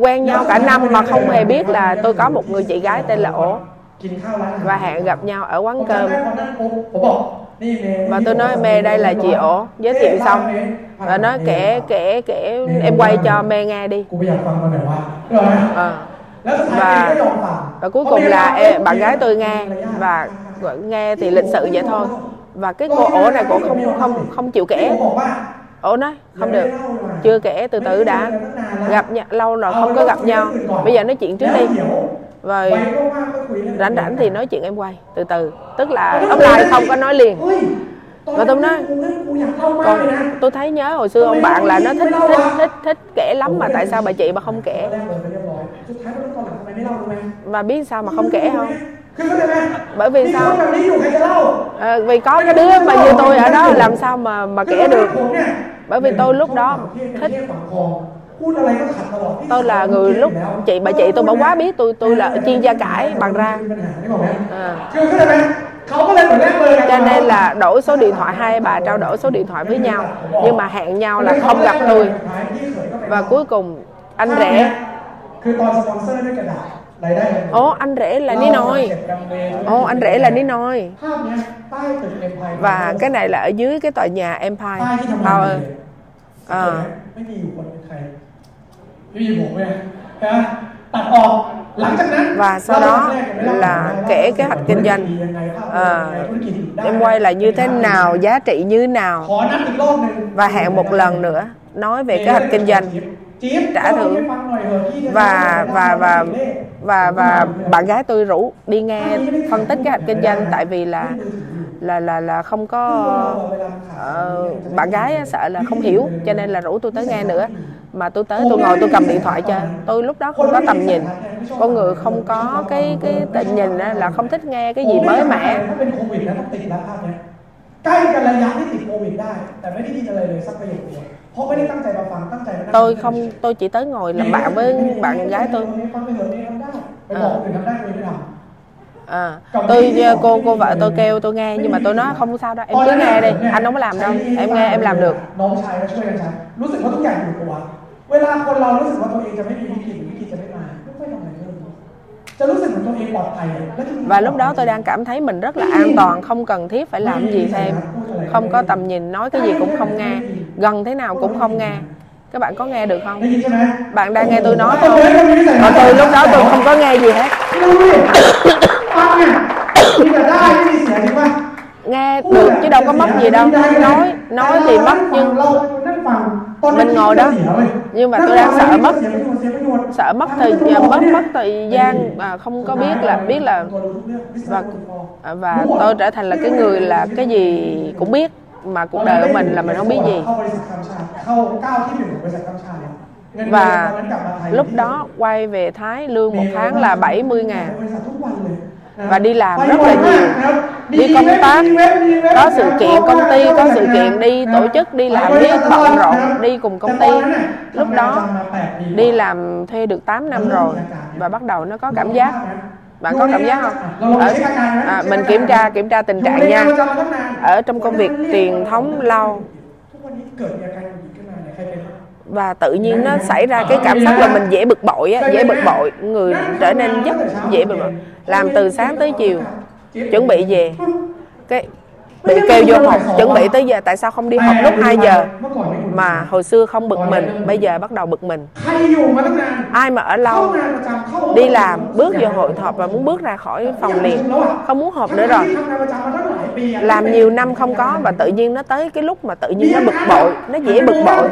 quen nhau cả năm mà không hề biết là tôi có một người chị gái tên là ổ và hẹn gặp nhau ở quán cơm và tôi nói mê đây là chị ổ giới thiệu xong và nói kể kể kể em quay cho mê nghe đi à và và cuối cùng là em, bạn gái tôi nghe và nghe thì lịch sự vậy thôi. và cái cô ổ này cũng không không không chịu kể. ổ nói không được. chưa kể từ từ đã. gặp nhau lâu rồi không có gặp nhau. bây giờ nói chuyện trước đi. rồi. Rảnh rảnh thì nói chuyện em quay từ từ. Tức là offline không có nói liền và tôi nói còn tôi thấy nhớ hồi xưa ông bạn là nó thích thích thích thích kể lắm mà tại sao bà chị mà không kể và biết sao mà không kể không bởi vì sao à, vì có cái đứa mà như tôi ở đó làm sao mà mà kể được bởi vì tôi lúc đó thích tôi là người lúc chị bà chị tôi bảo quá biết tôi tôi là chuyên gia cãi bằng ra à cho nên là đổi số điện thoại hai bà trao đổi số điện thoại với nhau nhưng mà hẹn nhau là không gặp người. và cuối cùng anh rể. Ồ anh rể là Ní Nôi Ồ anh rể là Ní Nôi Và cái này là ở dưới cái tòa nhà Empire. Tower à và sau đó là kể kế hoạch kinh doanh. À, em quay là như thế nào giá trị như nào? Và hẹn một lần nữa nói về kế hoạch kinh doanh. Trả thưởng. Và và và và và bạn gái tôi rủ đi nghe phân tích kế hoạch kinh doanh tại vì là là là là không có ờ, bạn gái á, sợ là không hiểu cho nên là rủ tôi tới nghe nữa mà tôi tới tôi ngồi tôi cầm điện thoại cho tôi lúc đó không có tầm nhìn con người không có cái cái tầm nhìn á, là không thích nghe cái gì mới mẻ ถ้าเป็นโควิดนะต้องติดแล้วภาพเนี้ยใกล้กันระยะที่ติดโควิดได้ แต่ไม่ได้คิดอะไรเลยสักประโยคเดียวเพราะไม่ได้ตั้งใจมาฟังตั้งใจมานั่ง tôi không tôi chỉ tới ngồi làm bạn với bạn gái tôi ฟั à, tôi cô cô vợ tôi kêu tôi nghe nhưng mà tôi nói không sao đâu em cứ nghe đi anh không có làm đâu em nghe em làm được น้องชายก็ช่วยกันใช้รู้สึกว่าทุกอย่างอยู่ตัว เวลาคนเรารู้สึกว่าตัวเองจะไม่มีวิกฤตหรือวิกฤตจะไม่มาไม่ค่อยทำอะไรเลยจะรู้สึกเหมือนตัวเองปลอดภัยอะและจริงๆ và lúc đó tôi đang cảm thấy mình rất là an toàn không cần thiết phải làm gì thêm không có tầm nhìn nói cái gì cũng không nghe gần thế nào cũng không nghe các bạn có nghe được ได้ không ยินใช่ไหม bạn đang nghe tôi nói ตอน không นี้ก็มีนิสัย còn tôi lúc đó tôi không có nghe gì hết nghe được chứ đâu có mất gì đâu. Nói nói thì mất nhưng mình ngồi đó. Nhưng mà tôi đang sợ mất. Sợ mất thời mất mất thời gian mà không có biết là biết là và và tôi trở thành là cái người là cái gì cũng biết, mà cuộc đời của mình là mình không biết gì. Và lúc đó quay về Thái lương một tháng là 70 ngàn và đi làm rất là nhiều. Đi công tác có sự kiện công ty có sự kiện đi tổ chức đi làm đi bận rộn đi cùng công ty. lúc đó đi làm? thuê được 8 năm rồi. và bắt đầu nó có cảm giác. bạn có cảm giác không? Ở, ờ, à, mình kiểm tra kiểm tra tình trạng nha. ở trong công việc truyền thống lâu và tự nhiên nó xảy ra cái cảm giác là mình dễ bực bội á dễ bực bội. Người trở nên rất dễ bực bội. Làm từ sáng tới chiều chuẩn bị về. Cái bị kêu vô học chuẩn bị tới giờ tại sao không đi học lúc 2 giờ? Mà hồi xưa không bực mình bây giờ bắt đầu bực mình. Ai mà ở lâu đi làm bước vô hội họp và muốn bước ra khỏi phòng liền. không muốn họp nữa rồi. làm nhiều năm không có và tự nhiên nó tới cái lúc mà tự nhiên nó bực bội nó dễ bực bội.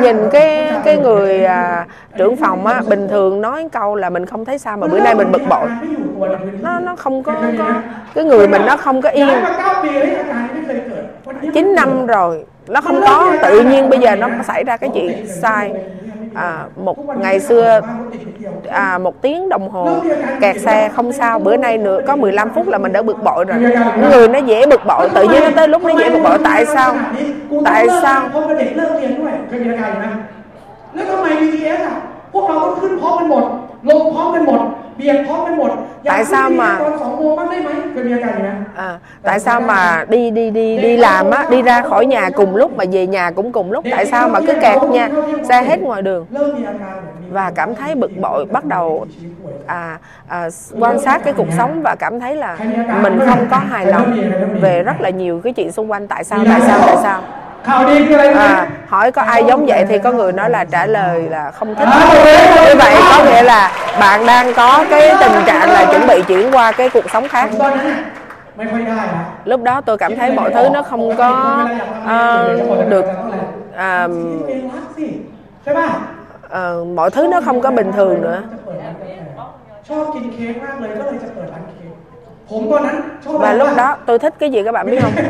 nhìn cái cái người à, trưởng phòng á bình thường nói câu là mình không thấy sao mà bữa nay mình bực bội. nó nó không có, có cái người mình nó không có yên. ย้ายมาเก้าปีแล้วอาการนี้ไม่เคยเกิดวันนี้ 9 năm rồi nó không có tự nhiên bây giờ nó xảy ra cái chuyện sai à, một ngày xưa à, một tiếng đồng hồ kẹt xe không sao bữa nay nữa có 15 phút là mình đã bực bội rồi người nó dễ bực bội tự nhiên nó tới lúc nó dễ bực bội tại sao tại sao เพราะว่าเด็กเลิกเรียนด้วยเคยมีอาการอยู่ไหมแล้วทำไม BTS อ่ะพวกเราต้องขึ้นพร้อมกันหมด ลงพร้อมกันหมด เบียดพร้อมกันหมดอยาก Tại sao ขึ้น mà- BTS ตอนสองโมงบ้างได้ไหมเคยมีอาการอยู่ไหม à, tại sao mà đi đi đi đi làm á đi ra khỏi nhà cùng lúc mà về nhà cũng cùng lúc tại sao mà cứ kẹt nha xe hết ngoài đường เริ่มมีอาการแบบนี้ và cảm thấy bực bội bắt đầu à, à, quan sát cái cuộc sống và cảm thấy là mình không có hài lòng về rất là nhiều cái chuyện xung quanh tại sao tại sao tại sao ข่าวดีคืออะไรรู้ไหม à, hỏi có ai giống vậy thì có người nói là trả lời là không thích À, ok. như vậy có nghĩa là bạn đang có cái tình trạng là chuẩn bị chuyển qua cái cuộc sống ผ khác มตอนนั้นน่ะไม่ค่อยได้นะ lúc đó tôi cảm thấy mọi thứ nó không có ờ, được à, ตัวเองรักสิใช่ป่ะ ờ, mọi thứ nó không có bình thường nữa จะเปิดร้านกาแฟชอบกินเค้กมากเลยก็เลยจะเปิดร้านเค้ก và lúc đó tôi thích cái gì các bạn biết không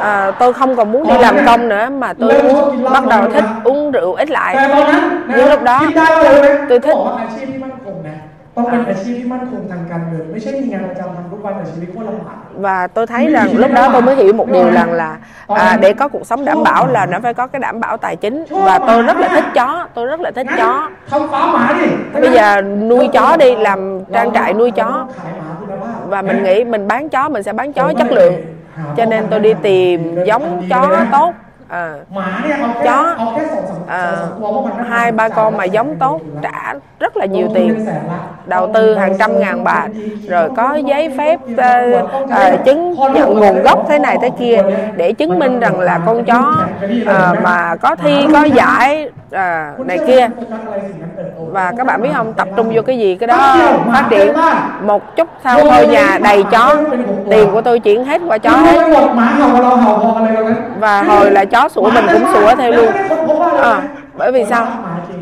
à, tôi không còn muốn đi làm công nữa mà tôi muốn bắt đầu thích uống rượu ít แต่ lại ตอนนั้นนะ nhưng lúc đó คิดได้ว่าเลยไหม tôi thích บอกว่าอาชีพที่มั่นคงนะต้องเป็นอาชีพที่มั่นคงทางการเงินไม่ใช่มีงานประจำทำทุกวันแต่ชีวิตโคตรลำบาก và tôi thấy rằng lúc đó tôi mới hiểu một điều rằng là à, để có cuộc sống đảm bảo là nó phải có cái đảm bảo tài chính và tôi rất là thích chó tôi rất là thích งั้น chó ทำฟาร์มหมาดิ bây giờ nuôi chó đi làm trang trại nuôi เรา chó và mình nghĩ mình bán chó mình sẽ bán chó chất lượng. cho nên tôi đi tìm giống chó tốt à. mà chó. à, hai ba con mà giống tốt trả rất là nhiều tiền. đầu tư hàng trăm ngàn bạc rồi có giấy phép uh, uh, chứng nhận nguồn gốc thế này thế kia để chứng minh rằng là con chó uh, mà có thi có giải uh, này kia. và các bạn biết không tập trung vô cái gì cái đó phát triển một chút sau thôi nhà đầy chó. tiền của tôi chuyển hết qua chó hết. và hồi là chó sủa mình cũng sủa theo luôn. À, bởi vì sao?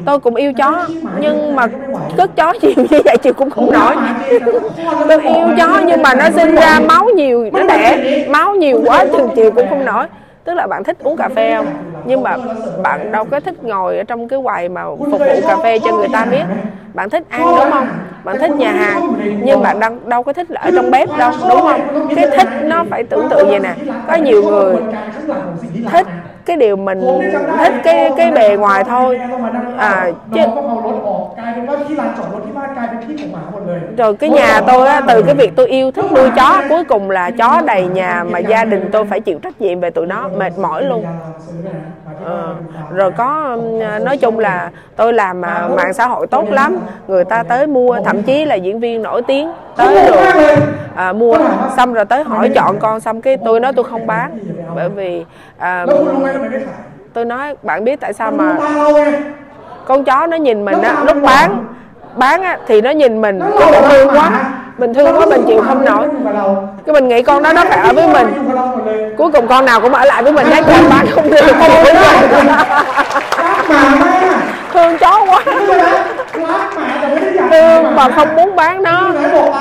Tôi cũng yêu chó nhưng mà cất chó nhiều như vậy chị cũng không nổi. Tôi yêu chó nhưng mà nó sinh ra máu nhiều nó đẻ máu nhiều quá chừng chiều cũng không nổi tức là bạn thích uống cà phê không? Nhưng mà bạn đâu có thích ngồi ở trong cái quầy mà phục vụ cà phê cho người ta biết. Bạn thích ăn đúng không? Bạn thích nhà hàng nhưng bạn đâu, đâu có thích là ở trong bếp đâu đúng không? Cái thích nó phải tưởng tượng vậy nè. Có nhiều người thích cái điều mình thích cái cái bề ngoài thôi. À chứ น้องต้องเอารถออกกลายเป็นว่าที่ลานจอดรถที่บ้านกลายเป็นที่ของหมาหมดเลย rồi cái nhà tôi á, từ cái việc tôi yêu thích nuôi chó cuối cùng là chó đầy nhà mà gia đình tôi phải chịu trách nhiệm về tụi nó mệt mỏi luôn Ờ, rồi có um, nói chung là tôi làm à, mạng xã hội tốt lắm người ta tới mua thậm chí là diễn viên nổi tiếng tới rồi à, mua xong rồi tới hỏi chọn con xong cái tôi nói tôi không bán bởi vì à, แล้วคุณรู้ไหมทำไมไม่ขาย tôi nói bạn biết tại sao มัน mà ตาเราไง con chó nó nhìn mình á lúc bán bán á thì nó nhìn mình. Cái mình thương quá mình thương quá mình chịu không nổi. cái mình nghĩ con đó nó phải ở với mình. Cuối cùng con nào cũng ở lại với mình hết con bán không được thương chó quá. Thương mà không muốn bán nó.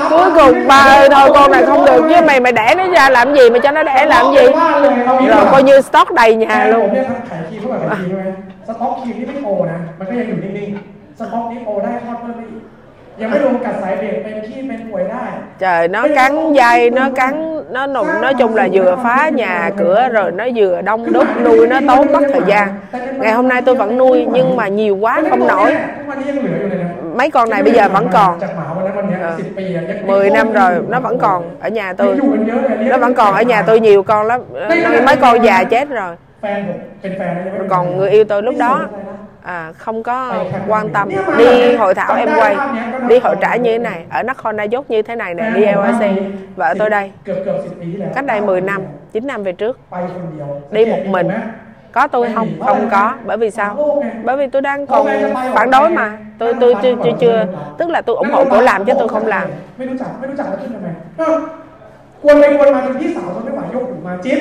Cuối cùng ba ơi thôi con này không được. chứ mày mày đẻ nó ra làm gì mày cho nó đẻ làm gì? rồi coi như stock đầy nhà luôn. à. นี่ยขายครีมเท่าไหร่ขายครีมใช่ไหมสต็อกครีมที่ไม่โอนะ มันก็ยังอยู่นิ่งๆ สต็อกนี้โอได้ทอดเพิ่มได้อีก ยังไม่รวมกัดสายเบรกเป็นขี้เป็นป่วยได้ trời nó cắn dây nó cắn nó nùng nói chung là vừa phá nhà cửa rồi nó vừa đông đúc nuôi nó tốn mất thời gian ngày hôm nay tôi vẫn nuôi nhưng mà nhiều quá không nổi ทุกวันนี้ยังเหลืออยู่เลยนะ mấy con này bây giờ vẫn còn จากหมาวันนั้นวันเนี้ย Ờ. สิบปีอะยัง 10 năm rồi nó vẫn còn ở nhà ยัง tôi อยู่กันเยอะเลย nó vẫn còn ở nhà tôi nhiều con lắm Nó- mấy con già chết rồi แฟนผมเป็นแฟนนะยังไม่เป็น còn ภรรยา người yêu tôi lúc ไม่ส đó นใจนะ à, không có Bày khăn quan bày tâm miệng. Nhưng mà đi là hội thảo cầm em đai quay tham nhé, có đi nói hội khỏi trại như thế này. này ở Nakhon Nayok như thế này แฟ nè น đi ผมว่า LIC มี vợ tôi đây เกือบเกือบสิบปีที่แล้ว cách đây 10 năm 9 năm về trước ไปคนเดียว đi một mình có tôi không không có bởi vì sao bởi vì tôi đang còn phản đối mà tôi tôi chưa chưa chưa tức là tôi ủng hộ cổ làm chứ tôi không làm ไม่รู้จักไม่รู้จักแล้วคิดทำไมเออกวนไปกวนมาจนพี่สาวทนไม่ไหวยกหูมาจิ๊บ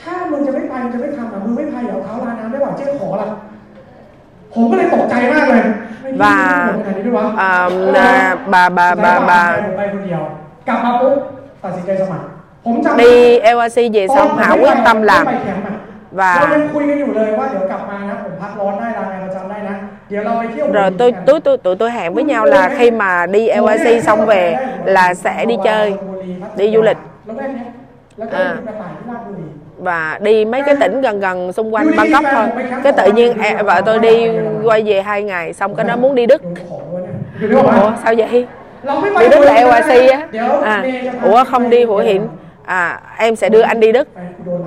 ถ้ามึงจะไม่ไปมึงจะไม่ทำอ่ะมึงไม่พายเอาเท้าลาน้ำได้หว่าเจ๊ขอละผมก็เลยตกใจมากเลยไม่คิด ว่า ว่าจะเป็นขนาดนี้ด้วยวะ à, à, bà bà bà bà ผมไปคนเดียว กลับมาปุ๊บตัดสินใจสมัคร ผมจำ đi LIC về xong Hảo quyết tâm làm ไม่ไปแคมป์อะ và เรายังคุยกันอยู่เลยว่าเดี๋ยวกลับมานะผมพักร้อนได้ลางานประจำได้นะ เดี๋ยวเราไปเที่ยว rồi tôi tôi tôi tụi tôi hẹn với nhau là khi mà đi LIC xong về là sẽ đi chơi đi du lịch แล้วแม่เนี้ยแล้วก็ อ่า มีกระต่ายที่ราชบุรี và đi mấy cái tỉnh gần gần xung quanh Bangkok thôi. Cái tự nhiên e, vợ tôi đi quay về hai ngày xong cái nó muốn đi Đức. Ủa sao vậy? Đi Đức là LYC á? À ủa không đi Hủa Hiện à em sẽ đưa anh đi Đức.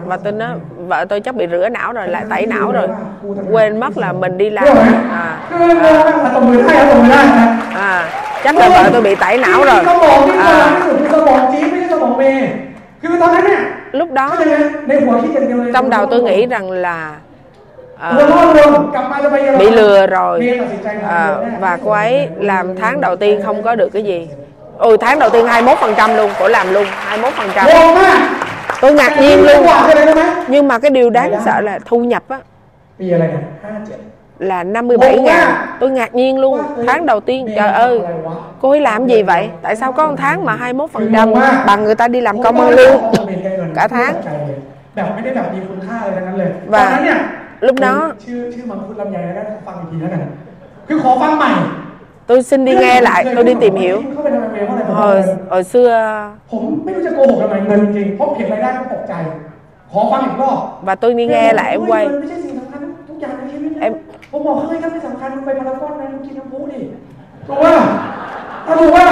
Và tôi nó vợ tôi chắc bị rửa não rồi lại tẩy não rồi. Quên mất là mình đi làm. À, à, à chắc là vợ tôi bị tẩy não rồi. À, lúc đó trong đầu tôi nghĩ rằng là uh, bị lừa rồi. Uh, và cô ấy làm tháng đầu tiên không có được cái gì. Ừ tháng đầu tiên 21 phần trăm luôn cổ làm luôn 21 phần trăm. Tôi ngạc nhiên luôn. nhưng mà cái điều đáng sợ là thu nhập á. Bây giờ này triệu รเนี่ยห้าเจ็ด là 57 ngàn tôi ngạc nhiên luôn tháng đầu tiên trời ơi cô ấy làm gì vậy tại sao có một tháng mà 21 phần trăm bằng người ta đi làm công ăn lương cả tháng แบบไม่ได้แบบมีคุณค่าอะไรทั้งนั้นเลย ว่า ตอนนั้นเนี่ย lúc đó ชื่อชื่อมังคุดลำไยแล้วกันฟังอีกทีแล้วกัน คือขอฟังใหม่ tôi xin đi nghe lại tôi đi tìm hiểu เข้าไปทำไมเพราะอะไรผม hồi hồi xưa ผมไม่รู้จะโกหกทำไมเงินจริงๆเพราะเห็นรายได้ก็ตกใจ ขอฟังอีกรอบ và tôi đi nghe lại em quay เ งินไม่ใช่สิ่งสำคัญทุกอย่างในชีวิตนะ เอ็ม ผมบอกเฮ้ยถ้าไม่สำคัญมึงไปพารากอนนะมึงกินน้ำพุดิถูกป่ะถ้าถูกป่ะ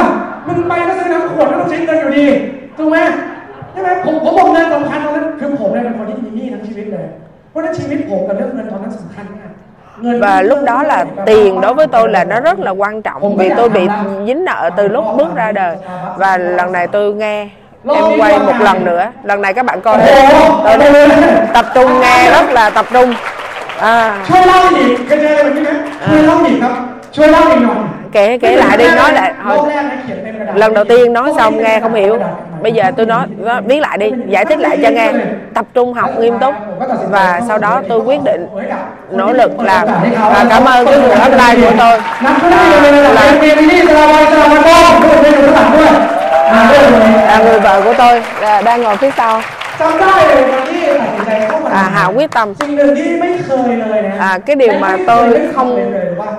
มึงไปก็ซื้อน้ำขวดก็ต้องใช้เงินอยู่ดีถูกไหมใช่ไหมผมผมบอกเงินสำคัญตอนนั้นคือผมเนี่ยเป็นคนที่มีหนี้ทั้งชีวิตเลย เพราะฉะนั้นชีวิตผมกับเรื่องเงินตอนนั้นสำคัญมากเงิน và lúc đó là tiền đối với tôi là nó rất là quan trọng vì tôi bị dính nợ từ lúc bước ra đời và lần này tôi nghe em quay một lần nữa lần này các bạn coi tôi tập trung nghe rất là tập trung à, ช่วยเล่าอีกเคยเจออะไรแบบนี้ไหมช่วยเล่าอีกครับ ช่วยเล่าอีกหน่อย kể kể lại đi nói lại รอบ thôi แรกนะเขียนเต็มกระดาษ lần đầu tiên nói xong nghe không hiểu bây giờ tôi nói nói- viết lại đi giải thích lại cho nghe tập trung học nghiêm túc và sau đó tôi quyết định nỗ lực làm và cảm ơn cái người upline của tôi นักธุรกิจในระดับ là เอ็มนี่สลาวันสลาวันก้องด้วยในหลังด้วยอ่าด้วยเลย là người vợ của tôi là đang ngồi phía sau จำได้เลยวันที่ตัดสินใจเข้ามา à, Hào quyết tâm สิ่งหนึ่งที่ไม่เคยเลยนะ À, cái điều mà tôi không- เลยว่า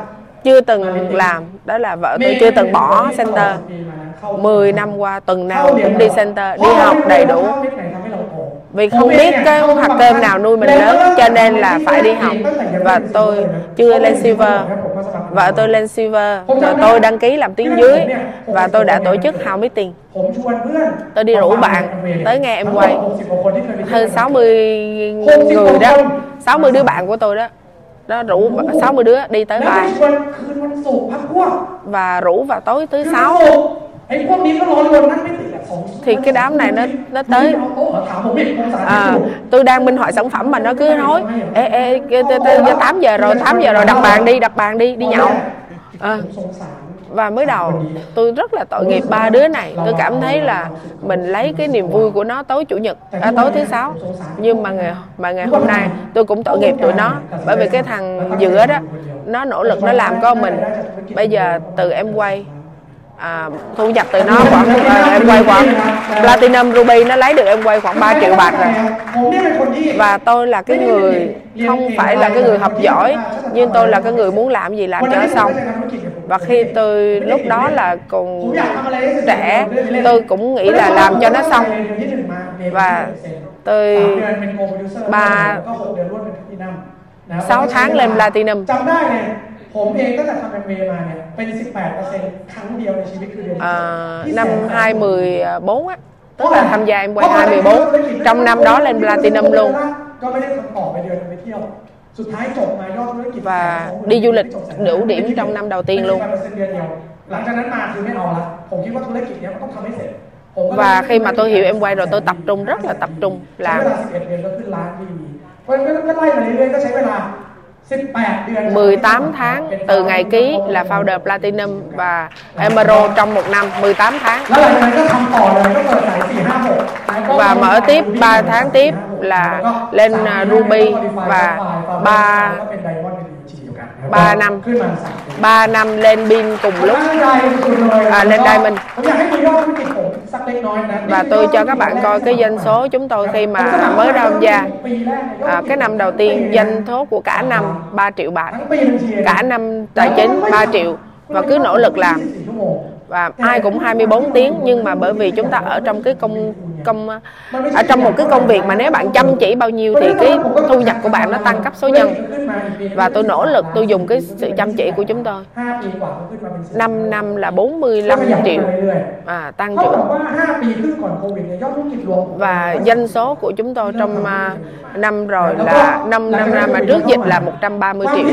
chưa từng làm đó là vợ tôi chưa từng bỏ center 10 năm qua tuần nào cũng đi center đi học đầy đủ vì không biết cái hạt cơm nào nuôi mình lớn cho nên là phải đi học và tôi chưa lên silver vợ tôi lên silver rồi tôi đăng ký làm tiếng dưới và tôi đã tổ chức hào meeting ผมชวนเพื่อน tôi đi rủ bạn tới nghe em quay 60กว่าคนที่เคยไปเที่ยว hơn 60 người đó 60 đứa bạn của tôi đó đó rủ 60 đứa đi tới แล้วไป bài ชวนคืนวันศุกร์พักพวก và rủ vào tối thứ คืนวัน sáu ศุกร์ไอ้พวกนี้ก็รอรวนนั่งไม่ติดแบบสอง thì cái đám này nó nó tới. À, tôi đang minh họa sản phẩm mà nó cứ nói ê ê tám giờ rồi tám giờ rồi đặt bàn đi đặt bàn đi đi nhậu. À, và mới đầu tôi rất là tội nghiệp ba đứa này. Tôi cảm thấy là mình lấy cái niềm vui của nó tối chủ nhật à, tối thứ sáu. Nhưng mà ngày mà ngày hôm nay tôi cũng tội nghiệp tụi nó bởi vì cái thằng giữa đó nó nỗ lực nó làm có mình. Bây giờ từ em quay à, thu nhập từ nó khoảng à, em quay khoảng platinum ruby nó lấy được em quay khoảng 3 triệu bạc rồi. Và tôi là cái người không phải là cái người học giỏi nhưng tôi là cái người muốn làm gì làm cho xong. Và khi tôi lúc đó là còn trẻ tôi cũng nghĩ là làm cho nó xong. Và tôi ba sáu tháng lên platinum. ผมเองตั้งแต่ทำแอมเวย์มาเนี่ยเป็น 18%ครั้งเดียวในชีวิตคือเดือน à, ที่ năm แสน 2014 á tức là tham gia em quay 24 trong năm đó lên platinum luôn ก็ไม่ได้ทำต่อไปเดือนหนึ่งไปเที่ยว สุดท้ายจบมายอดธุรกิจ và สองหมื่น đi du lịch จบแสน đủ điểm trong năm đầu tiên luôn ไม่ใช่8%เดือนเดียวหลังจากนั้นมาคือไม่เอาละผมคิดว่าธุรกิจเนี้ยมันต้องทำให้เสร็จผมก็เลย và khi mà tôi hiểu em quay rồi tôi tập trung rất là tập trung ใช้ làm 18 tháng từ ngày ký là founder platinum và emerald trong một năm. 18 tháng. Và mở tiếp 3 tháng tiếp là lên ruby và ba 3 năm. 3 năm lên pin cùng lúc. À, lên diamond. và tôi cho các bạn coi cái doanh số chúng tôi khi mà mới ra ông gia à, cái năm đầu tiên doanh số của cả năm 3 triệu bạc. Cả năm tài chính 3 triệu. Và cứ nỗ lực làm và ai cũng 24 tiếng nhưng mà bởi vì chúng ta ở trong cái công công ở trong một cái công việc mà nếu bạn chăm chỉ bao nhiêu thì cái thu nhập của bạn nó tăng cấp số nhân. Và tôi nỗ lực tôi dùng cái sự chăm chỉ của chúng tôi. 5 năm là 45 triệu. À, tăng trưởng. Và doanh số của chúng tôi trong à, năm rồi là năm năm năm mà trước dịch là 130 triệu.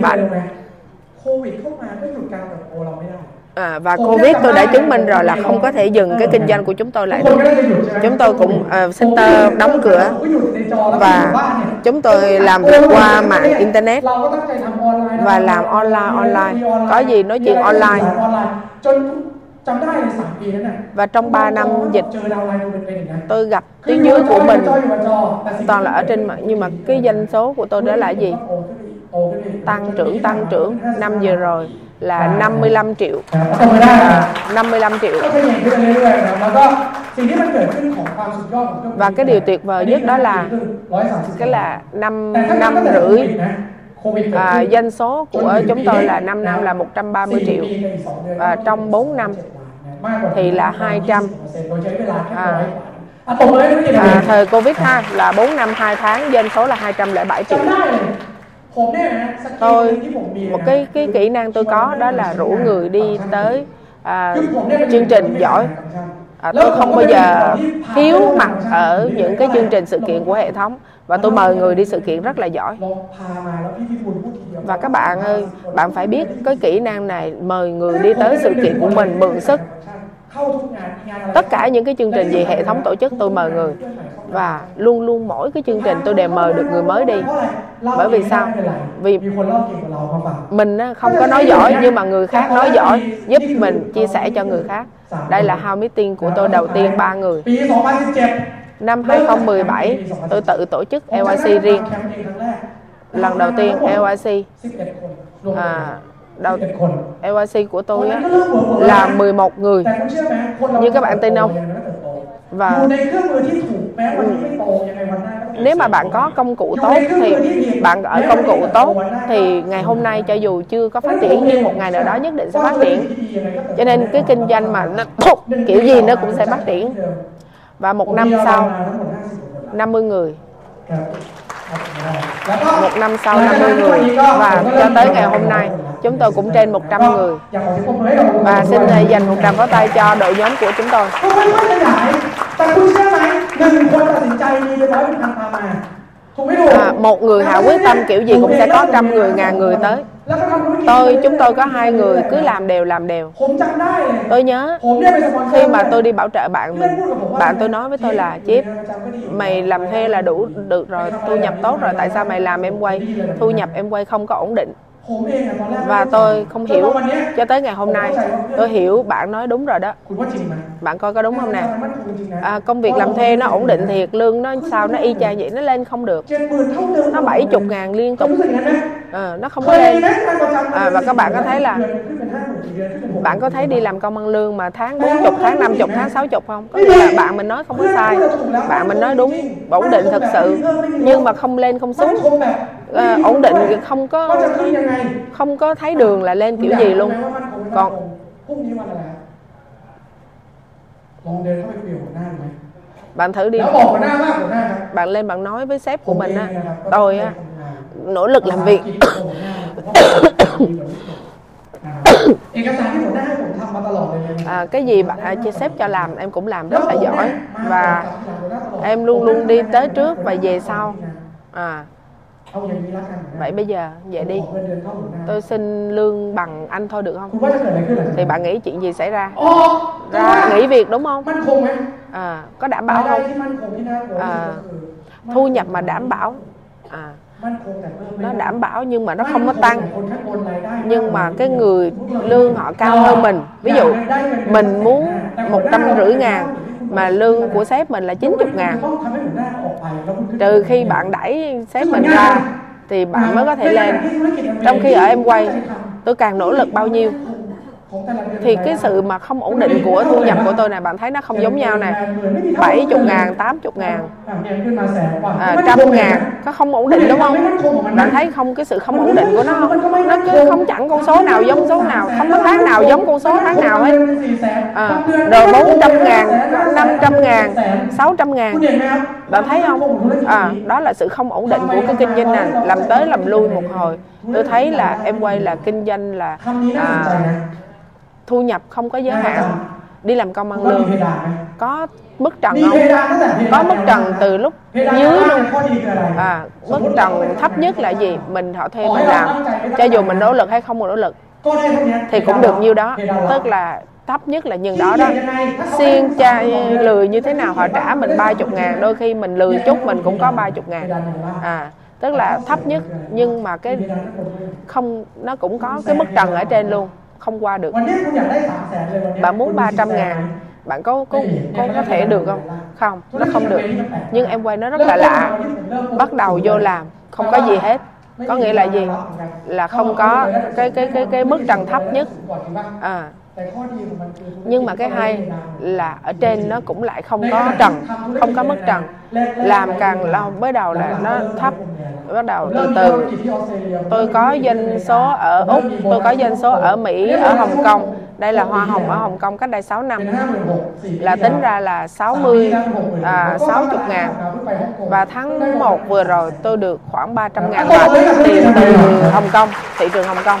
Và À, và covid tôi đã chứng minh rồi là không có thể dừng cái kinh doanh của chúng tôi lại được. Chúng tôi cũng uh, center đóng cửa và chúng tôi làm việc qua mạng internet và làm online online. Có gì nói chuyện online. Và trong 3 năm dịch tôi gặp tiếng dưới của mình toàn là ở trên mạng. Nhưng mà cái doanh số của tôi đó là gì? Tăng trưởng tăng trưởng. Năm giờ rồi là 55 triệu. 55 triệu. Và à, cái điều tuyệt vời nhất đó là cái là năm năm rưỡi. À, doanh số của chúng tôi là 5 năm là 130 triệu. và trong 4 năm thì là 200 à, à, thời Covid ha là 4 năm 2 tháng doanh số là 207 triệu tôi một cái cái kỹ năng tôi có đó là rủ người đi tới à, chương trình giỏi. À, tôi không bao giờ thiếu mặt ở những cái chương trình sự kiện của hệ thống. Và tôi mời người đi sự kiện rất là giỏi. Và các bạn ơi bạn phải biết cái kỹ năng này mời người đi tới sự kiện của mình mượn sức. Tất cả những cái chương trình gì hệ thống tổ chức tôi mời người và luôn luôn mỗi cái chương trình tôi đều mời được người mới đi. Bởi vì sao? Vì mình không có nói giỏi nhưng mà người khác nói giỏi giúp mình chia sẻ cho người khác. Đây là how meeting của tôi đầu tiên ba người. Năm 2017 tôi tự tổ chức LYC riêng. Lần đầu tiên LYC à, đầu LYC của tôi á, là 11 người. Như các bạn tin không? và ừ. nếu mà bạn có công cụ tốt thì bạn ờ, ở công cụ tốt thì ngày hôm nay cho dù chưa có phát triển nhưng một ngày nào đó nhất định sẽ phát triển. cho nên cái kinh doanh mà nó thục kiểu gì nó cũng sẽ phát triển. và một năm sau 50 người. Một năm sau 50 người. và cho tới ngày hôm nay chúng tôi cũng trên 100 người. Và xin ờ, dành một tràng pháo tay cho đội nhóm của chúng tôi. ก็ค่อยๆขยายแต่คุณเชื่อไหมหนึ่งคนตัดสินใจมีเป็นร้อยเป็นพันพามาถูกไหมถูก à, một người hạ quyết tâm kiểu gì cũng sẽ có trăm người ngàn người tới แล้วก็ทำธุรกิจ tôi chúng tôi có hai người cứ làm đều làm đều ผมจำได้เลย tôi nhớ ผมเนี่ยเป็นสปอนเซอร์ khi mà tôi đi bảo trợ bạn mình bạn tôi nói với tôi là chip mày làm thuê là đủ được rồi thu nhập tốt rồi tại sao mày làm em quay thu nhập em quay không có ổn định và tôi không hiểu cho tới ngày hôm nay tôi hiểu bạn nói đúng rồi đó. Bạn coi có đúng không nè à, công việc làm thuê nó ổn định thiệt lương nó sao nó y chang vậy nó lên không được. Nó 70 ngàn liên tục. À, nó không có lên. à, và các bạn có thấy là bạn có thấy đi làm công ăn lương mà tháng 40 tháng 50 tháng 60 không? Có nghĩa là bạn mình nói không có sai. bạn mình nói đúng ổn định thật sự. nhưng mà không lên không xuống. à, ổn định không có không có thấy đường là lên kiểu gì luôn ก่อน còn พรุ่งนี้วันอะไรอะลองเดินเข้าไปคุยกับหัวหน้าดูไหม bạn thử đi แล้วบอกหัวหน้าว่าหัวหน้าครับ bạn lên bạn nói với sếp ผ của ม mình เอง á นะครับ tôi á nỗ lực làm việc เอกสารที่หัวหน้าให้ผมทำมาตลอดเลยนะ à, cái gì bạn à, chia sếp cho làm em cũng làm rất là giỏi và em luôn luôn đi tới trước và về sau à vậy bây giờ vậy đi. tôi xin lương bằng anh thôi được không? Thì bạn nghĩ chuyện gì xảy ra? Ra nghỉ việc đúng không? À, có đảm bảo không? à, thu nhập mà đảm bảo. À, nó đảm bảo nhưng mà nó không có tăng. nhưng mà cái người lương họ cao hơn mình. Ví dụ mình muốn một trăm rưỡi ngàn mà lương của sếp mình là 90 ngàn. trừ khi bạn đẩy sếp mình ra thì bạn mới có thể lên. trong khi ở em quay tôi càng nỗ lực bao nhiêu? Thì cái sự mà không ổn định của thu nhập của tôi này bạn thấy nó không giống nhau nè 70 ngàn, 80 ngàn, à, trăm ngàn nó không ổn định đúng không? Bạn thấy không cái sự không ổn định của nó không? Nó cứ không chẳng con số nào giống số nào Không có tháng nào giống con số tháng nào hết à, Rồi 400 ngàn, 500 ngàn, 600 ngàn Bạn thấy không? À, đó là sự không ổn định của cái kinh doanh này Làm tới làm lui một hồi Tôi thấy là em quay là kinh doanh là à, thu nhập không có giới hạn đi làm công ăn lương. Có mức trần không? Có mức trần từ lúc dưới luôn. à mức trần thấp nhất là gì? Mình họ thuê mình làm cho dù mình nỗ lực hay không nỗ lực thì cũng được nhiêu đó. Tức là thấp nhất là nhường đó đó. xiên cha lười như thế nào họ trả mình ba chục ngàn đôi khi mình lười chút mình cũng có ba chục ngàn. À tức là thấp nhất nhưng mà cái không nó cũng có cái mức trần ở trên luôn không qua được. Bạn muốn 300 ngàn. Bạn có có có có thể được không? không nó không được. nhưng em quay nó rất là lạ. bắt đầu vô làm không có gì hết. có nghĩa là gì? là không có cái cái cái cái mức trần thấp nhất. à nhưng mà cái hay là ở trên nó cũng lại không có trần không có mức trần. Làm càng lâu mới đầu là nó thấp bắt đầu từ từ. Tôi có doanh số ở úc tôi có doanh số ở mỹ ở hồng kông. Đây là hoa hồng ở Hồng Kông cách đây 6 năm. Là tính ra là 60 à, 60 ngàn. Và tháng 1 vừa rồi tôi được khoảng 300 ngàn tiền từ Hồng Kông thị trường Hồng Kông.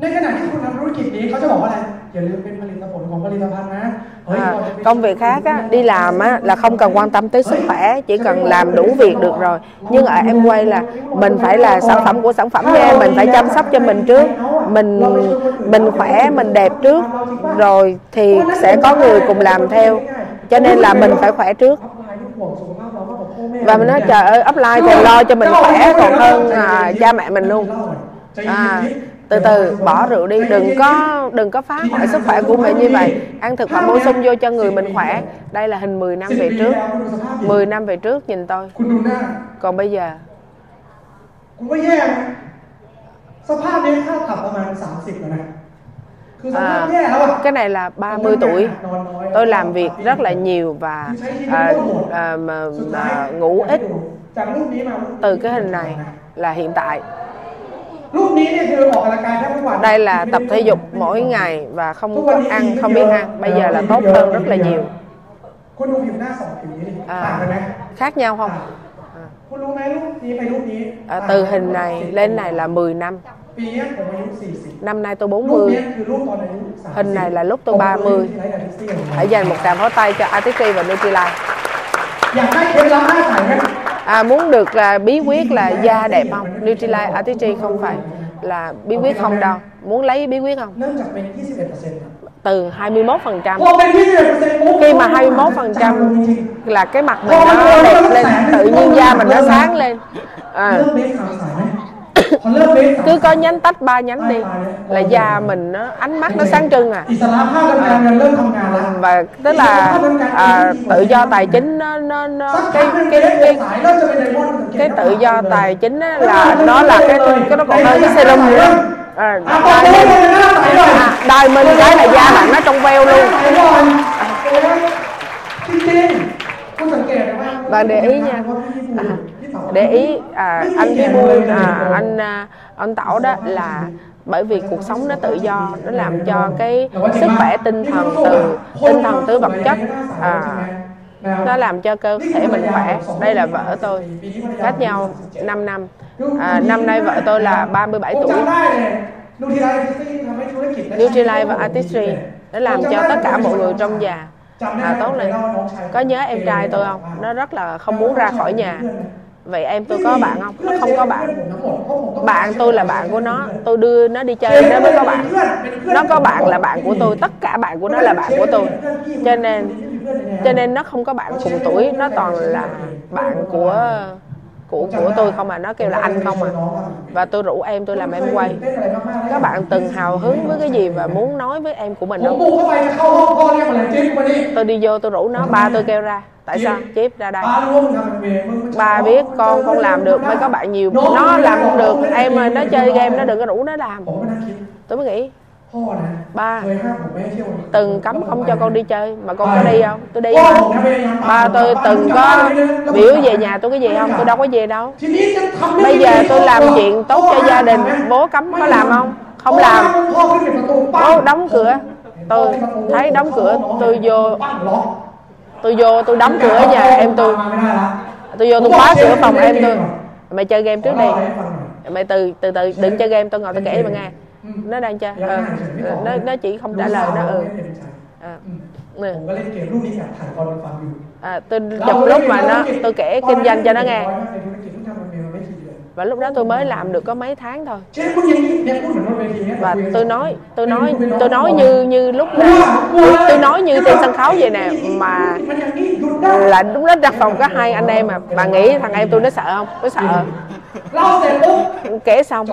ในขณะที่คุณทำธุรกิจนี้เขาจะบอกว่าอะไร อย่าลืมเป็นผลิตผลของผลิตภัณฑ์นะเฮ้ย à, เราจะไป công việc khác á, đi làm á, là không cần quan tâm tới sức khỏe chỉ cần làm đủ việc được rồi nhưng ở em quay là mình phải là sản phẩm của sản phẩm nha mình phải chăm sóc cho mình trước mình mình khỏe mình đẹp trước rồi thì sẽ có người cùng làm theo cho nên là mình phải khỏe trước อัพไลน์ทุกห่วงสุขภาพเราก็บอกพ่อแม่ và mình nói trời ơi offline thì lo cho mình khỏe còn hơn à, cha mẹ mình luôn ใจเย็น à, นิด từ từ bỏ rượu đi đừng có đừng có phá hoại sức khỏe của mình như vậy ăn thực phẩm bổ sung vô cho người mình khỏe đây là hình 10 năm 10 về ปี trước แล้วคุณดูสภาพดิ 10 năm về trước nhìn tôi คุณดูหน้า còn bây giờ คุณว่าแย่ไหมสภาพนี้ค่าตับประมาณ 30แล้วนะ คือสภาพ à, แย่แล้วอ่ะ cái này là 30 tuổi tôi làm việc rất là nhiều và à, à, mà, mà ngủ ít จากรูปนี้มารูป từ cái hình này là hiện tại lúc này thì đây là tập thể dục mỗi ngày và không có ăn không biết ăn. Bây giờ là tốt hơn rất là nhiều. à, khác nhau không? À, à. à từ hình này lên này là 10 năm. Năm nay tôi 40 Hình này là lúc tôi 30 Hãy dành một tràng pháo tay cho Atiki và Nutrilite à, muốn được là bí quyết là da đẹp không? Nutrilite Artistry không phải là bí quyết không đâu. Muốn lấy bí quyết không? Từ 21 phần trăm. Khi mà 21 phần trăm là cái mặt mình nó đẹp lên tự nhiên da mình nó sáng lên. À cứ có nhánh tách ba nhánh đi. Là da mình nó ánh mắt nó sáng trưng à. à. Và tức là à, tự do tài chính nó nó, nó cái, cái, cái, cái cái tự do tài chính ấy, là nó là cái cái nó còn hơn cái serum nữa. À, đời mình à, mình cái là da bạn nó trong veo luôn. Bạn để ý nha. À để ý à, anh Kim à, anh à, anh tảo đó là bởi vì cuộc sống nó tự do nó làm cho cái sức khỏe tinh thần từ tinh thần tới vật chất à, nó làm cho cơ thể mình khỏe. Đây là vợ tôi cách nhau 5 năm. À, năm nay vợ tôi là 37 tuổi. Nutrilite và Artistry nó làm cho tất cả mọi người trong nhà à, tốt này có nhớ em trai tôi không? Nó rất là không muốn ra khỏi nhà vậy em tôi có bạn không? Nó không có bạn. Bạn tôi là bạn của nó. Tôi đưa nó đi chơi nó mới có bạn. Nó có bạn là bạn của tôi. Tất cả bạn của nó là bạn của tôi. Cho nên cho nên nó không có bạn cùng tuổi. Nó toàn là bạn của của của tôi không à. Nó kêu là anh không à. Và tôi rủ em tôi làm em quay. Các bạn từng hào hứng với cái gì và muốn nói với em của mình không? Tôi đi vô tôi rủ nó. Ba tôi kêu ra tại sao? Chép ra đây. Ba biết con con làm được mới có bạn nhiều. nó làm không được. em ơi nó chơi game nó đừng có rủ nó làm. Tôi mới nghĩ. Ba. Từng cấm không cho con đi chơi. Mà con có đi không? Tôi đi không ba. tôi từng có biểu về nhà tôi cái gì không? tôi đâu có về đâu. Bây giờ tôi làm chuyện tốt cho gia đình. bố cấm có làm không? không làm. bố đóng cửa. Tôi thấy đóng cửa. Tôi vô tôi vô tôi đóng cửa nhà em tôi. tôi vô tôi khóa cửa phòng em tôi. mày chơi game trước đi. mày từ từ từ đừng chơi game tao ngồi tao kể cho mày nghe. Nó đang chơi. Ờ, nó nó chỉ không trả lời nó ừ. à. Ừ. ừ. À, tôi chụp lúc mà nó tôi kể kinh doanh cho nó nghe và lúc đó tôi mới làm được có mấy tháng thôi. Và tôi nói tôi nói tôi nói như như lúc đó tôi nói như trên sân khấu vậy nè mà là đúng đó đặt phòng có hai anh em mà. Bà nghĩ thằng em tôi nó sợ không? Nó sợ. Kể xong.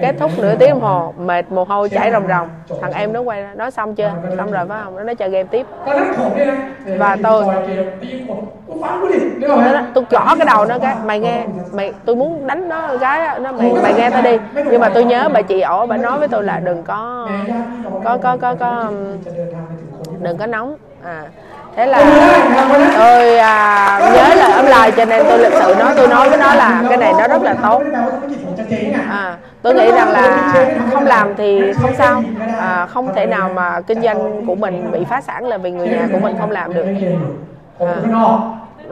Kết thúc nửa tiếng đồng hồ mệt mồ hôi chảy ròng ròng. Thằng em nó quay ra nói xong chưa? Xong rồi phải không? Nó nói chơi game tiếp. Và tôi tôi gõ cái đầu nó cái mày nghe mày tôi muốn đánh nó cái nó mày mày nghe tao đi. Nhưng mà tôi nhớ bà chị ổ bà nói với tôi là đừng có có có có, có đừng có nóng. À thế là tôi à, nhớ là ấm lời cho nên tôi lịch sự nói tôi nói với nó là cái này nó rất là tốt. À, tôi nghĩ rằng là không làm thì không sao. à, không thể nào mà kinh doanh của mình bị phá sản là vì người nhà của mình không làm được. ผมข้างนอก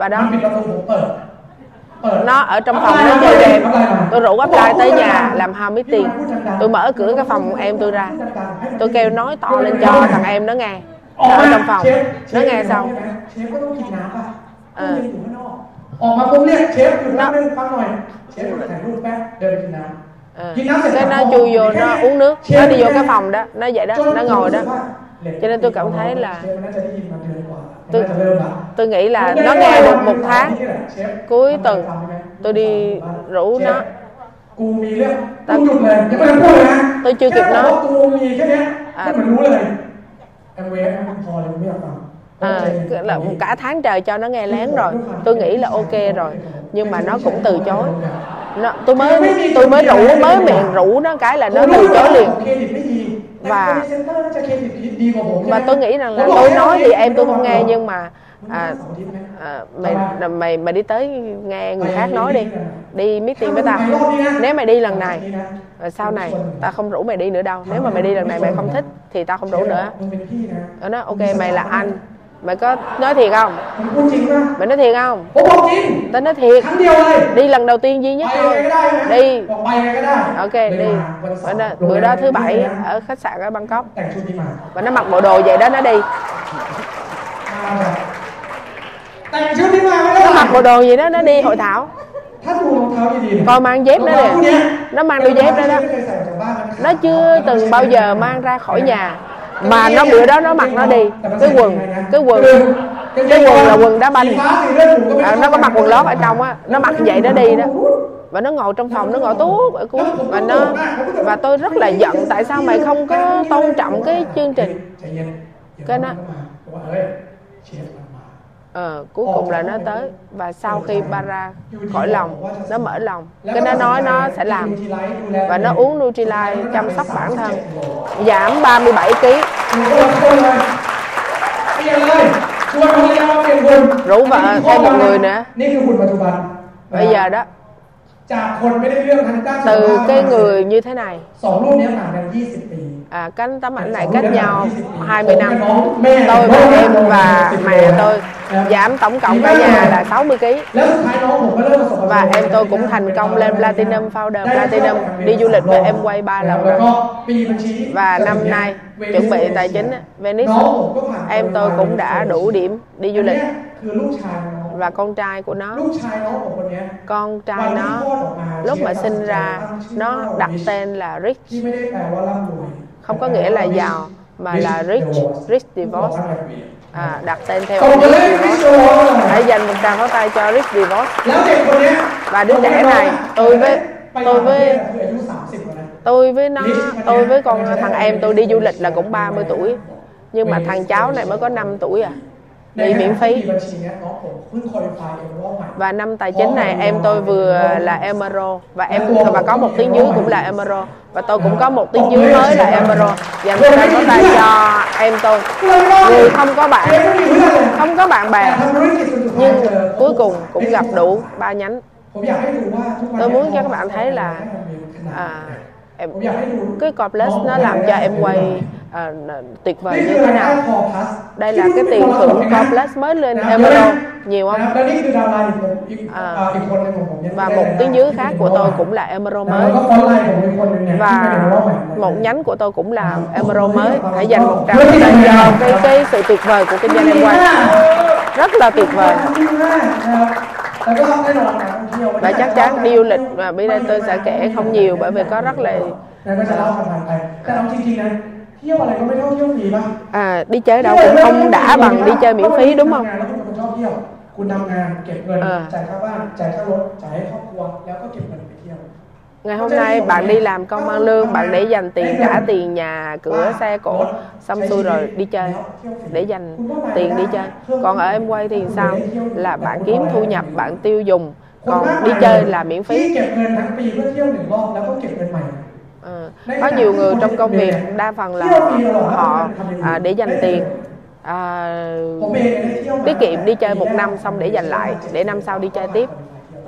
và มัน đó ปิดประตูผมเปิด เปิด nó ở trong phòng nó chơi game tôi rủ apply tới nhà làm hao mấy tiền tôi mở cửa cái phòng em tôi ra tôi kêu nói to lên cho thằng em nó nghe nó ở trong phòng nó nghe xong เชฟก็ต้องกินน้ำป่ะ เอ ต้อง อ เรียนอยู่ข้างนอกออกมาปุ๊บเรียกเชฟหยุดแป๊บนึงฟังหน่อยเชฟถ่ายรูปแป๊บเดินไปกินน้ำ Ờ. cái nó chui vô nó uống nước nó đi vô cái phòng đó nó vậy đó nó ngồi đó cho nên tôi cảm thấy là tôi tôi nghĩ là nó nghe được một tháng cuối tuần tôi đi rủ nó. Ta, tôi chưa kịp nó à, à, là cả tháng trời cho nó nghe lén rồi tôi nghĩ là ok rồi. Nhưng mà nó cũng từ chối. Nó, tôi mới tôi mới rủ mới miệng rủ nó cái là nó từ chối liền và và tôi nghĩ rằng là tôi nói thì em tôi không nghe nhưng mà à, à, mày mày mày đi tới nghe người khác nói đi đi meeting với tao. nếu mày đi lần này sau này tao không rủ mày đi nữa đâu. Nếu mà mày đi lần này mày không thích thì tao không rủ nữa. nó ok mày là anh mày có nói thiệt không? Mày nói thiệt không? Tao nói thiệt. Đi lần đầu tiên duy nhất. Thôi đi. Ok đi. Bữa đó, thứ bảy ở khách sạn ở bangkok. Và nó mặc bộ đồ vậy đó nó đi. Nó mặc bộ đồ gì đó nó đi hội thảo. Còn mang dép nữa nè. Nó mang đôi dép đó đó. Nó chưa từng bao giờ mang ra khỏi nhà mà nó bữa đó nó mặc nó đi. cái quần cái quần cái quần là quần đá banh à, nó có à, mặc quần lót ở trong á. Nó mặc vậy nó đi đó. Và nó ngồi trong phòng nó ngồi tuốt ở cuối. Và nó và tôi rất là giận tại sao mày không có tôn trọng cái chương trình? Cái nó ờ cuối cùng là nó tới. Và sau khi bara khỏi lòng nó mở lòng. Cái nó nói nó sẽ làm. Và nó uống Nutrilite chăm sóc bản thân. Giảm 37 kg rủ vợ thêm một người nữa. Bây giờ đó từ cái người như thế này à, cái tấm ảnh này cách nhau 20 năm. tôi và em và mẹ tôi giảm tổng cộng cả nhà là 60 kg và em tôi cũng thành công lên platinum founder platinum đi du lịch và em quay ba lần rồi. và năm nay chuẩn bị tài chính Venice. Em tôi cũng đã đủ điểm đi du lịch. và con trai của nó. Con trai nó lúc mà sinh ra nó đặt tên là Rich không có nghĩa là giàu mà là rich rich divorce à, đặt tên theo hãy dành một tràng pháo tay cho rich divorce và đứa trẻ này tôi với tôi với tôi với nó tôi với con thằng em tôi đi du lịch là cũng 30 tuổi. Nhưng mà thằng cháu này mới có 5 tuổi à bị miễn phí. và năm tài chính này em tôi vừa là emerald và em và có một tiếng dưới cũng là emerald và tôi cũng có một tiếng dưới mới là emerald và người ta có tay cho em tôi. Người không có bạn không có bạn bè. Nhưng cuối cùng cũng gặp đủ ba nhánh. Tôi muốn cho các bạn thấy là à, em cái cordless nó làm cho em quay à, tuyệt vời như thế nào đây là cái tiền thưởng cordless mới lên Emerald nhiều không à, và một tiếng dưới khác của tôi cũng là Emerald mới và một nhánh của tôi cũng là Emerald mới hãy dành một trăm cho cái, cái sự tuyệt vời của kinh doanh em quay rất là tuyệt vời ดีมากนะครับแล้วก็แน่นอนการท่องเที่ยว và chắc chắn đi du lịch mà bây giờ tôi sẽ kể không nhiều bởi vì có rất là แล้วก็จะเล่าผ่านๆไปแต่เอาจริงๆนะเที่ยวอะไรก็ไม่เท่าเที่ยวฟรีป่ะ à, đi chơi đâu cũng không đã bằng đi chơi miễn phí đúng không แล้วคุณเป็นคนชอบเที่ยว คุณทำงานเก็บเงิน เออ จ่ายค่าบ้านจ่ายค่ารถจ่ายให้ครอบครัวแล้วก็เก็บเงินไปเที่ยว ngày hôm nay bạn đi làm công ăn lương bạn để dành tiền trả tiền nhà cửa xe cổ xong xuôi rồi đi chơi để dành tiền đi chơi còn ở em quay thì sao là bạn kiếm thu nhập bạn tiêu dùng còn đi chơi là miễn phí. ừ. có ờ, nhiều người trong công việc đa phần là họ à, để dành tiền. à, tiết kiệm đi chơi một năm xong để dành lại để năm sau đi chơi tiếp.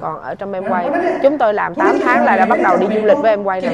Còn ở trong em quay chúng tôi làm 8 tháng là đã bắt đầu đi du lịch với em quay rồi.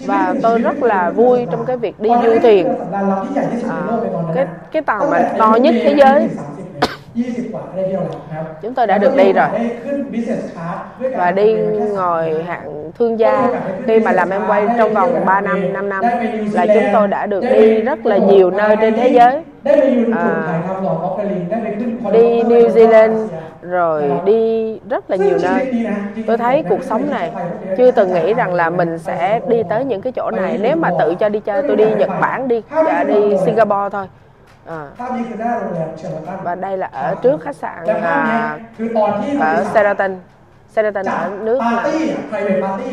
và tôi rất là vui trong cái việc đi du thuyền. à, cái cái tàu mà to nhất thế giới. ยี่สิบกว่าได้เที่ยวแล้วนะครับ chúng tôi đã được đi rồi ได้ขึ้น business class ด้วยกัน và đi ngồi hạng thương gia khi mà làm em quay trong vòng 3 năm 5 năm là chúng tôi đã được đi rất là nhiều nơi trên thế giới ได้ไปยืน อ่า ถ่ายทำหลอดออฟเฟอร์ลิงได้ไปขึ้น đi New Zealand rồi đi rất là nhiều nơi tôi thấy cuộc sống này chưa từng nghĩ rằng là mình sẽ đi tới những cái chỗ này nếu mà tự cho đi chơi tôi đi Nhật Bản đi à, đi Singapore thôi à, ภาพนี้คือหน้าโรงแรมเชอร์ตัน và đây là ở trước khách sạn แต่ภาพเนี้ย à, คือตอนที่ ở Sheraton Sheraton จาก ở nước ปาร์ là ตี้ไพรเวทปาร์ตี้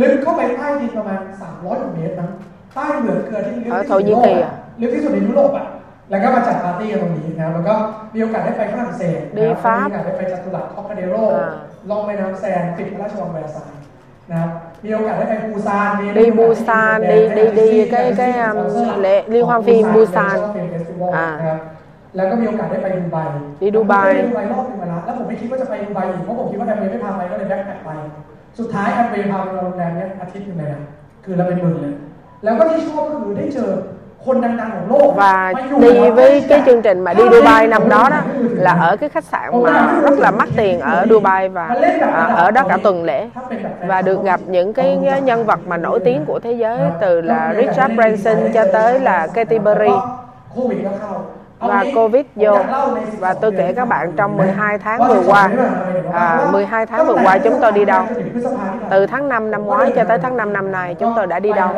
ลึกเข้าไปใต้ดินประมาณ 300กว่าเมตรนะใต้เหมืองเกลือที่ลึกที่เออสุดโทยิในเกโลกอะอะลึกที่สุดในยุโรปอะแล้วก็มาจัดปาร์ตี้กันตรงนี้นะครับแล้วก็มีโอกาสได้ไปฝรั่งเศสดีนะครับฟ้ามีโอกาสได้ไปจัตุรัสคอกคาเดโรอ่าล่องแม่น้ำแซนปิดพระราชวังแวร์ซายน์นะครับ มีโอกาสได้ไปปูซานมี đi Busan đi đi đi cái cái um, lễ liên hoan phim Busan อ่า à แล้วก็มีโอกาสได้ไปดูไบ đi Dubai ผมเคยไปดูไบรอบหนึงมาแล้วแล้วผมไม่คิดว่าจะไปดูไบอีกเพราะผมคิดว่าแอมเบย์ไม่พาไปก็เลยแบ็คแพคไป สุดท้ายแอมเบย์พาไปนอนโรงแรมเนี้ยอาทิตย์หนึงเลยนะคือเราเป็นหมื่นเลย แล้วก็ที่ชอบก็คือได้เจอ và đi với cái chương trình mà đi Dubai năm đó đó là ở cái khách sạn mà rất là mắc tiền ở Dubai. Và à, ở đó cả tuần lễ. và được gặp những cái nhân vật mà nổi tiếng của thế giới từ là Richard Branson cho tới là Katy Perry. Và Covid vô. và tôi kể các bạn trong 12 tháng vừa qua. à, 12 tháng vừa qua chúng tôi đi đâu? từ tháng 5 năm ngoái cho tới tháng 5 năm nay chúng tôi đã đi đâu?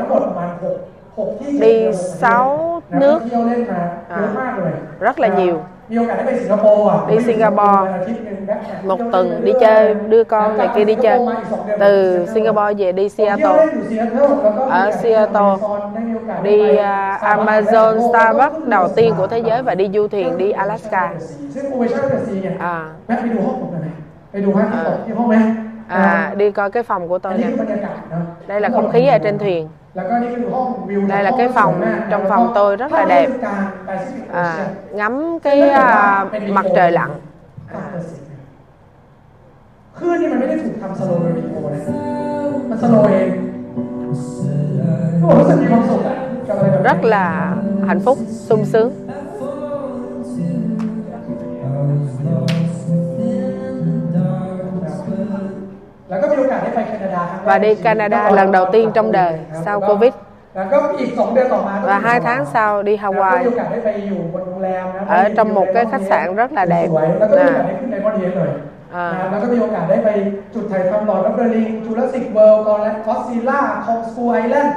đi sáu nước. à, rất là nhiều. đi Singapore. một tuần đi chơi đưa con này kia đi chơi. từ Singapore. Về đi Seattle. ở Seattle. Đi uh, Amazon Starbucks đầu tiên của thế giới và đi du thuyền đi Alaska. À, ờ. à, à. đi coi cái phòng của tôi nè. đây là không khí ở trên thuyền แล้วก็นี่คือห้องวิว đây là cái phòng trong phòng tôi rất là đẹp à, ngắm cái à, mặt trời lặn คลื่นนี่มันไม่ได้ถูกทำสโลว์โดยวิดีโอนะมันสโลว์เองผมรู้สึกมีความสุขอะกับอะไรแบบนี้ rất là hạnh phúc sung sướng và đi Canada lần đầu tiên trong đời sau Covid แล้วก็อีกสองเดือนต่อมา và hai tháng sau đi ก็มี Hawaii โอกาสได้ไปอยู่บนโรงแรมนะ ở trong một cái khách sạn rất là đẹp สวยแล้วก็มีโอกาส à, ได้ขึ้นในบอดีเลย อ่า นะแล้วก็มีโอกาสได้ไปจุดถ่ายทำหลอดรับเบอร์ลิงจูราสสิกเวิลด์กอร์แลนด์คอสซิล่าคองสกูไอแลนด์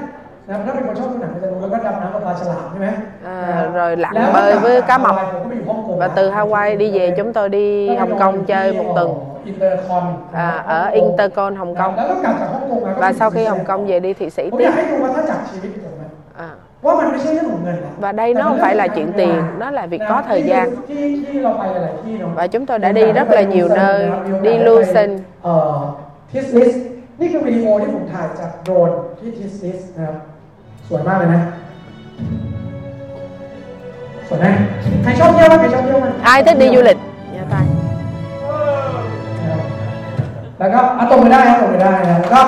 นะถ้าเป็นคนชอบดูหนังก็จะรู้แล้วก็ดำน้ำกับปลาฉลามใช่ไหม à, rồi lặn แล้ว bơi với cá mập ผมก็ไปอยู่ฮ่องกง và từ Hawaii đi về chúng tôi đi Hồng Kông chơi một tuần อินเตอร์คอน à, ở Intercon Hồng แล้ว Kông ก็กลับจากฮ่องกงมาก็ và sau khi Hồng Kông về đi Thụy Sĩ ผมอยาก tiếp ให้ดูว่าถ้าจากชีวิตผมอะ à, ว่ามันไม่ใช่เรื่องของเงินนะ và đây nó không phải là chuyện tiền nó là việc có thời gian ที่ที่เราไปหลายๆที่เนาะ và chúng tôi đã đi rất là nhiều nơi đi Lucen เอ่อทิสลิสนี่คือวิดีโอที่ผมถ่ายจากโดรนที่ทิสลิสนะครับ สวยมากเลยนะ สวยไหมใครชอบเที่ยวบ้างใครชอบเที่ยวบ้าง ai thích đi du lịch Nhà tay นะครับ แล้วก็เอาตรงไปได้ครับตรงไปได้นะแล้วก็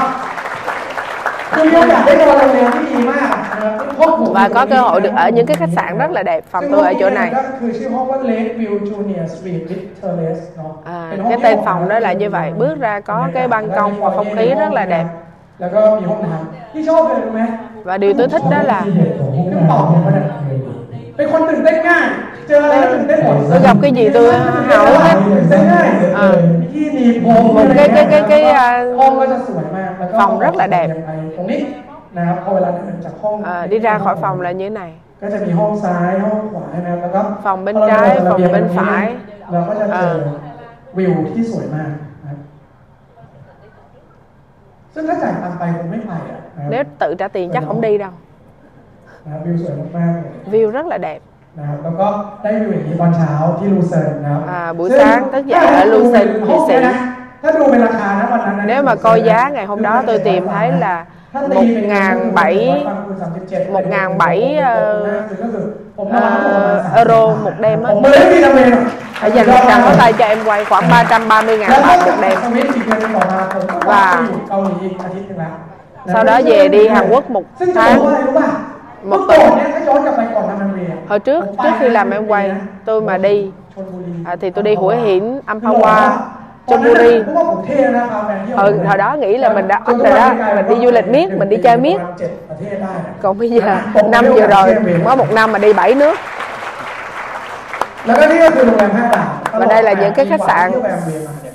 คือมีโอกาสได้นอนโรงแรมที่ดีมากนะครับห้องผม và có cơ hội được ở những cái khách sạn rất là đẹp phòng tôi ở chỗ này ก็คือชื่อห้องว่า Lake View Junior Suite with Terrace เนาะ à, เป็นห้อง cái ที่ tên ออก phòng đó là như vậy bước ra có cái ban công và không khí rất là đẹp แล้วก็มีห้องน้ำที่ชอบเลยรู้ไหม và điều tôi thích đó là คือตอบผมเนี่ยเป็นคนตื่นเต้นง่าย เจออะไรก็ตื่นเต้นหมด tôi gặp cái gì tôi hào hứng hết ตื่ นเต้นง่าย อ่า มีที่หนีบผม một cái cái cái cái à, ห้องก็จะสวยมากแล้วก็ phòng rất là đẹp ตรงนี้นะครับพอเวลาเดินจากห้อง à, đi ra khỏi phòng là như thế này ก็จะมีห้องซ้ายห้องขวาใช่ไหมแล้วก็ phòng bên พอเรา trái ดิน phòng ระบียง bên ตรงนี้ phải เราก็จะเจอ อ่า วิวที่สวยมากนะครับซึ่งถ้าจ่ายตังค์ไปคงไม่ไปอ่ะนะครับ nếu tự trả tiền chắc không đi đâu นะครับวิวสวยมากๆเลย view rất là đẹp นะครับแล้วก็ได้วิวอย่างนี้ตอนเช้าที่ลูเซิร์นนะครับ อ่าบุย ซึ่ง sáng thức dậy ở Lucerne, ห้อง Thụy Sĩ เนี่ยนะถ้าดูเป็นราคานะวันนั้นนะ nếu mà coi giá ngày hôm đó tôi tìm thấy là ถ้าตีเป็นเงิน 1.700 1.700 ờ, ờ, euro một đêm á ผมไม่ได้มีทำเองหรอก phải dành một trăm có tay cho em quay khoảng 330 ngàn แล้วก็ bạc một đêm สวิตช์อีกเดือนหนึงต่อมาผมก็ ว่า ไปอยู่เกาหลีอีกอาทิตย์หนึงแล้ว sau đó về đi Hàn Quốc một ซึ่งจะบอก tháng ว่าอะไรรู้ป่ะ một tuần. hồi trước trước khi làm em quay tôi mà đi à, thì tôi đi hủa hiển ampawa Chonburi hồi, hồi đó nghĩ là mình đã up rồi đó mình đi du lịch miết mình đi chơi miết. còn bây giờ năm giờ rồi có một năm mà đi bảy nước. Và đây là những cái khách sạn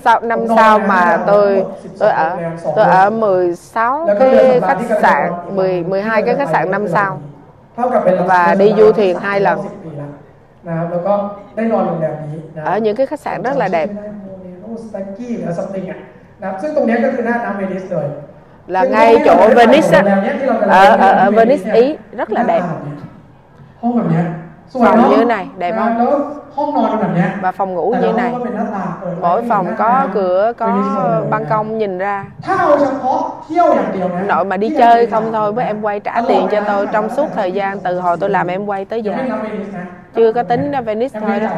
sau năm sau mà tôi tôi ở tôi ở 16 cái khách sạn 10 12 cái khách sạn năm sao và đi du thuyền hai lần. ở những cái khách sạn rất là đẹp. là ngay chỗ Venice ở, ở, ở Venice Ý rất là đẹp. phòng như này đẹp không? và phòng ngủ như này. mỗi phòng có cửa có ban công nhìn ra. Nội mà đi chơi không thôi với em quay trả tiền cho tôi trong suốt thời gian từ hồi tôi làm em quay tới giờ. chưa có tính Venice thôi đó.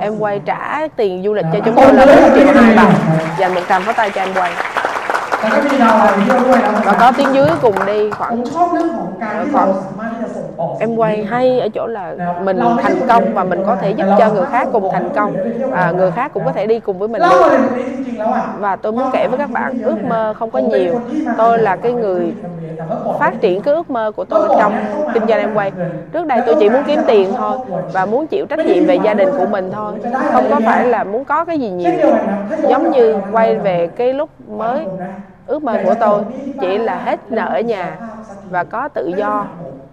em quay trả tiền du lịch cho chúng tôi là bốn triệu hai đồng dành một trăm pháo tay cho em quay. Và có tiếng dưới cùng đi khoảng khoảng em quay hay ở chỗ là mình thành công và mình có thể giúp cho người khác cùng thành công. À, người khác cũng có thể đi cùng với mình được và tôi muốn kể với các bạn ước mơ không có nhiều. Tôi là cái người phát triển cái ước mơ của tôi trong kinh doanh em quay. Trước đây tôi chỉ muốn kiếm tiền thôi và muốn chịu trách nhiệm về gia đình của mình thôi. Không có phải là muốn có cái gì nhiều. Giống như quay về cái lúc mới ước mơ của tôi chỉ là hết nợ ở nhà và có tự do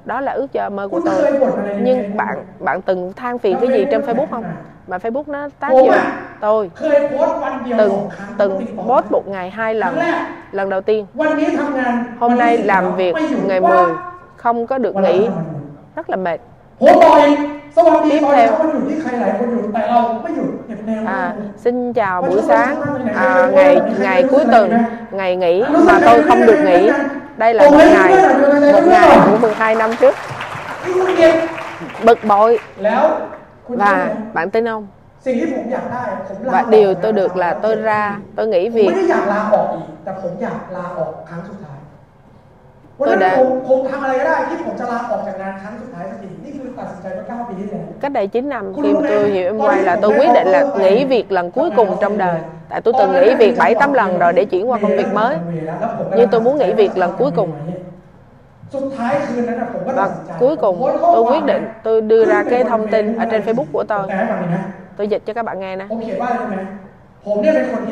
đó là ước mơ của tôi nhưng bạn bạn từng than phiền cái gì trên Facebook không mà Facebook nó tác ผม dụng อะ tôi เคยโพสต์วันเดียวส từng องครั้ง từng ติดต่อ post một ngày hai ครั้ lần งแรก lần đầu tiên วันนี้ทำงาน hôm วัน nay ที่สิบ làm việc ไม่อยู่ ngày ว่า 10 không có được วันละ nghỉ ทำงาน rất là mệt ผมบอกอีกสวัสดี tiếp ตอน theo เช้าวันหยุดที่ใครหลายคนหยุดแต่เราไม่หยุดเก็บแนว à, xin chào buổi sáng à, ngày ngày cuối tuần ngày nghỉ mà tôi không được nghỉ đây là một ngày một ngày của 12 năm trước. Bực bội. Và bạn tin không? Và điều tôi được là tôi ra tôi nghĩ việc วันนั้น tôi đã- ผมผมทำอะไรก็ได้ที่ผมจะลาออกจากงานครั้งสุดท้ายสักทีนี่คือตัดสินใจเมื่อ9ปีที่แล้ว cách đây 9 năm khi mà tôi hiểu em quay là tôi quyết định là nghỉ việc lần cuối cùng trong đời tại tôi từng nghỉ việc 7 8 lần rồi để chuyển qua công việc mới Nhưng tôi muốn nghỉ việc lần cuối cùng. สุดท้ายคืนนั้นน่ะผมก็ตัด và สินใจ cuối cùng โพสต์ข้อ tôi ความ quyết định tôi đưa ra cái thông tin ở trên Facebook của ผม tôi แปลให้ฟังดีนะ tôi dịch cho các bạn nghe nè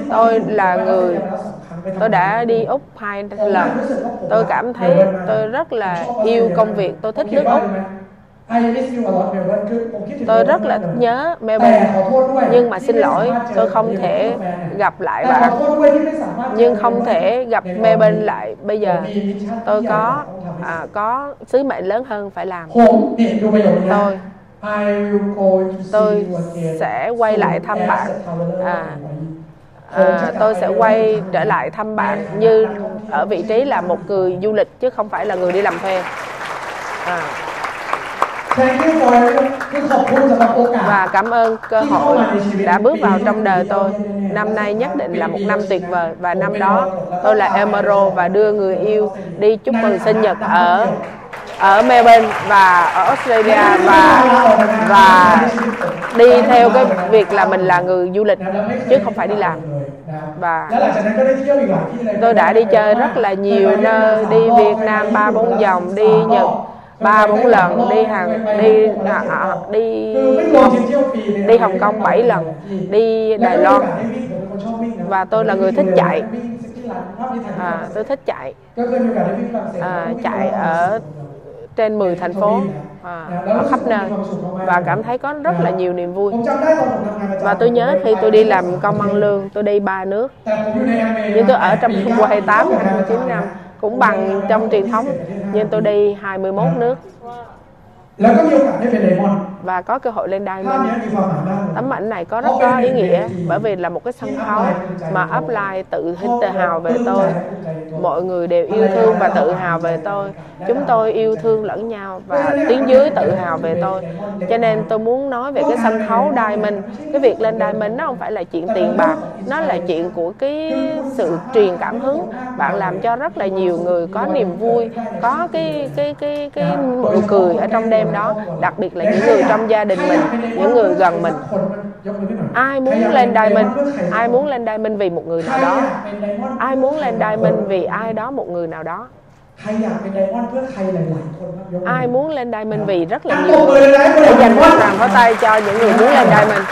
tôi là người tôi đã đi úc hai lần. Tôi cảm thấy tôi rất là yêu công việc. Tôi thích nước úc. Tôi rất là nhớ Melbourne nhưng mà xin lỗi tôi không thể gặp lại bạn. nhưng không thể gặp Melbourne lại bây giờ. Tôi có à, có sứ mệnh lớn hơn phải làm. Tôi tôi sẽ quay lại thăm bạn. à, à, tôi sẽ quay trở lại thăm bạn như ở vị trí là một người du lịch chứ không phải là người đi làm thuê. À. và cảm ơn cơ hội đã bước vào trong đời tôi. năm nay nhất định là một năm tuyệt vời. và năm đó tôi là Emero và đưa người yêu đi chúc mừng sinh nhật ở ở Melbourne và ở Australia và và đi theo cái việc là mình là người du lịch chứ không phải đi làm. Và tôi đã đi chơi rất là nhiều nơi đi Việt Nam ba bốn vòng đi Nhật ba bốn lần đi hàng đi à, à, đi đi Hồng Kông 7 lần đi Đài Loan. Và tôi là người thích chạy. À, tôi thích chạy à, chạy ở trên 10 thành phố. À, ở khắp nơi. và cảm thấy có rất là nhiều niềm vui. Và tôi nhớ khi tôi đi làm công ăn lương tôi đi ba nước. Nhưng tôi ở trong qua 28 29 năm cũng bằng trong truyền thống nhưng tôi đi 21 nước là có nhiều cả về đầy mòn. Và có cơ hội lên đài tấm ảnh này có rất có ý nghĩa bởi vì là một cái sân khấu mà upline tự tự hào về tôi. mọi người đều yêu thương và tự hào về tôi. chúng tôi yêu thương lẫn nhau và tiếng dưới tự hào về tôi. cho nên tôi muốn nói về cái sân khấu đài mình cái việc lên đài mình nó không phải là chuyện tiền bạc nó là chuyện của cái sự truyền cảm hứng. bạn làm cho rất là nhiều người có niềm vui có cái cái cái, cái nụ cười ở trong đêm đó đặc biệt là những người trong gia đình mình những người gần mình. Ai muốn lên đài mình ai muốn lên đài mình vì một người nào đó? Ai muốn lên đài mình vì ai đó một người nào đó? Ai muốn lên đài mình vì rất là nhiều người? Hãy dành một tràng pháo tay cho những người muốn lên đài mình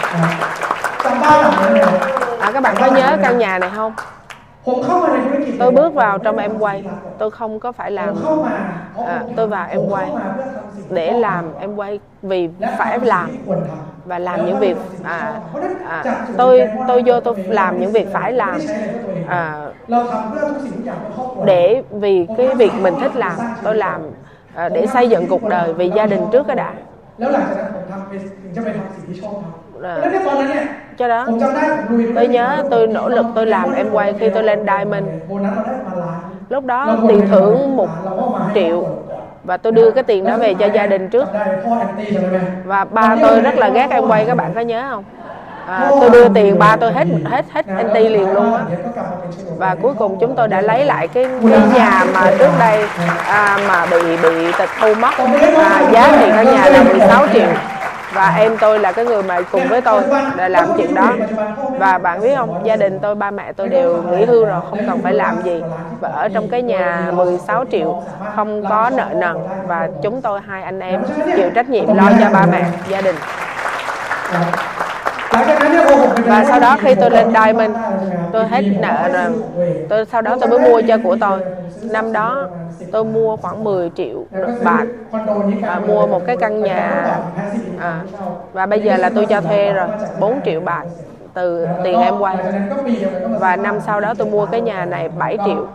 à, các bạn có nhớ căn nhà này không? tôi bước vào trong em quay. Tôi không có phải làm à, tôi vào em quay để làm em quay vì phải làm và làm những việc à, à, tôi tôi vô tôi làm những việc phải làm à, để vì cái việc mình thích làm tôi làm à, để xây dựng cuộc đời vì gia đình trước cái đã là cho đó. Tôi nhớ tôi nỗ lực tôi làm em quay khi tôi lên Diamond. lúc đó tiền thưởng một triệu. và tôi đưa cái tiền đó về cho gia đình trước. Và ba tôi rất là ghét em quay các bạn có nhớ không? À, tôi đưa tiền ba tôi hết hết hết anh ti liền luôn á. Và cuối cùng chúng tôi đã lấy lại cái, cái nhà mà trước đây à, mà bị bị tịch thu mất. À, giá tiền căn nhà là 16 triệu và em tôi là cái người mà cùng với tôi để làm chuyện đó. Và bạn biết không, gia đình tôi, ba mẹ tôi đều nghỉ hưu rồi, không cần phải làm gì. Và ở trong cái nhà 16 triệu, không có nợ nần. Và chúng tôi, hai anh em, chịu trách nhiệm lo cho ba mẹ, gia đình và sau đó khi tôi lên đài mình tôi hết nợ rồi tôi sau đó tôi mới mua cho của tôi. Năm đó tôi mua khoảng 10 triệu bạc à, mua một cái căn nhà à, và bây giờ là tôi cho thuê rồi 4 triệu bạc từ tiền em quay. Và năm sau đó tôi mua cái nhà này 7 triệu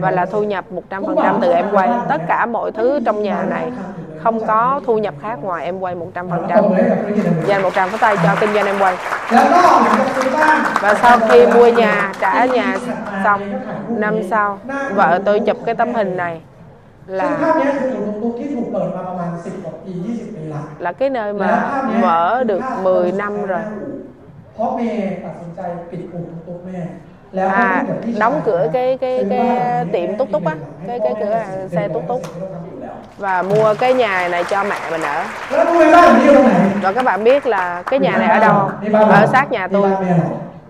và là thu nhập 100% từ em quay. Tất cả mọi thứ trong nhà này không có thu nhập khác ngoài em quay 100% dành 100 phần tay cho kinh doanh em quay. Và sau khi mua nhà trả nhà xong năm sau vợ tôi chụp cái tấm hình này là là cái nơi mà mở được 10 năm rồi. à đóng cửa cái cái cái, cái tiệm túc túc á. cái cái cửa xe túc túc và mua cái nhà này cho mẹ mình ở. Rồi các bạn biết là cái nhà này ở đâu? Ở sát nhà tôi.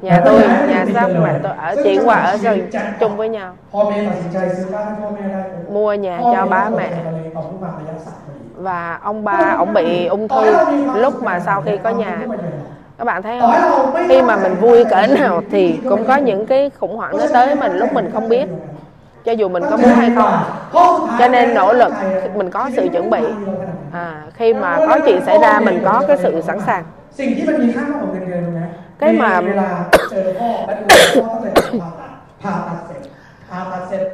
nhà tôi nhà sát mẹ tôi. Ở chuyển qua ở gần chung với nhau. mua nhà cho ba mẹ. và ông ba ông bị ung thư lúc mà sau khi có nhà. các bạn thấy không? khi mà mình vui cỡ nào thì cũng có những cái khủng hoảng nó tới mình lúc mình không biết cho dù mình có muốn hay không. cho nên nỗ lực mình có sự chuẩn bị. à, khi mà có chuyện xảy ra mình có cái sự sẵn sàng. Cái mà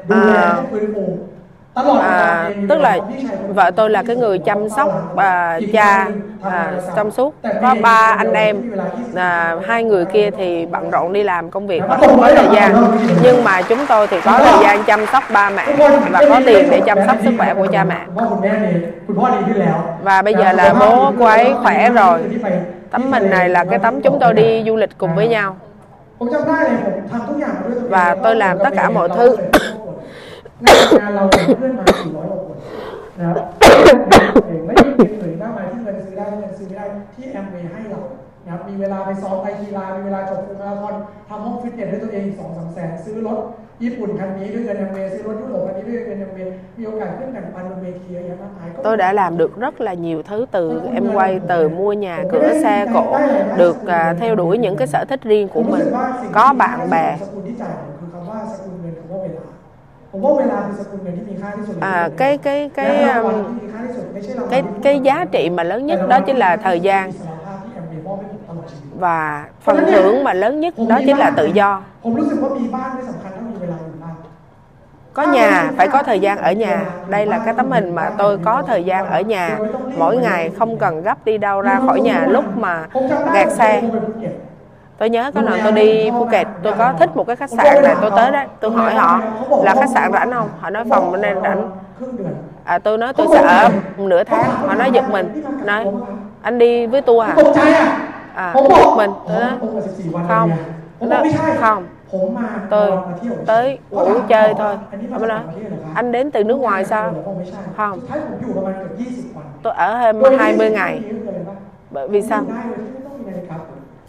à, à, tức là vợ tôi là cái người chăm sóc à, cha à, trong suốt có ba anh em à, hai người kia thì bận rộn đi làm công việc và không có thời gian nhưng mà chúng tôi thì có thời gian chăm sóc ba mẹ và có tiền để chăm sóc sức khỏe của cha mẹ và bây giờ là bố cô ấy khỏe rồi tấm mình này là cái tấm chúng tôi đi du lịch cùng với nhau và tôi làm tất cả mọi thứ งานงานเราเป็นเพื่อนมา400กว่าคนนะครับเองไม่ได้เงินหรือมากมายที่เงินซื้อได้เงินซื้อไม่ได้ที่แอมเวย์ให้เรานะครับมีเวลาไปซ้อมไตรกีฬามีเวลาจบฟูลมาราธอนทำห้องฟิตเนสด้วยตัวเองอีกสองสามแสนซื้อรถญี่ปุ่นคันนี้ด้วยเงินแอมเวย์ซื้อรถยุโรปคันนี้ด้วยเงินแอมเวย์มีโอกาสขึ้นแข่งขันบนเวทีเยอะแยะมากมายก็ tôi đã làm được rất là nhiều thứ từ em quay từ mua nhà cửa xe cổ được à, theo đuổi những cái sở thích riêng của ผมรู้ mình สึกว่าสิ่ง có bạn bè ผมว่าเวลาคือสกุลเงินที่มีค่าที่สุด à, cái cái และ cái รางวัล um, ที่มีค่าที่สุดไม่ใช่รางวัล cái ที่ cái giá trị mà lớn nhất đó chính là thời gian อิสรภาพที่แอมเบย์มอบให้ผมตลอดชีวิต và phần thưởng mà lớn nhất đó chính là tự do ผมรู้สึกว่ามีบ้านไม่สำคัญเท่ามีเวลาอยู่บ้าน có nhà phải có thời gian ở nhà đây là cái tấm hình mà tôi có thời gian ở nhà mỗi ngày không cần gấp đi đâu ra khỏi nhà lúc mà ผมจำได้ gạt xe ผมไปภูเก็ต tôi nhớ có lần tôi đi Phuket tôi có thích một cái khách sạn này tôi tới đó tôi hỏi họ là khách sạn rảnh không? Họ nói phòng bên đây rảnh. À, tôi nói tôi sẽ ở nửa tháng họ nói giật mình nói anh đi với tôi à? À giật mình. Tôi nói, không nó, không tôi tới ngủ chơi thôi. Anh nói anh đến từ nước ngoài sao? Không. Tôi ở thêm 20 ngày. bởi vì sao?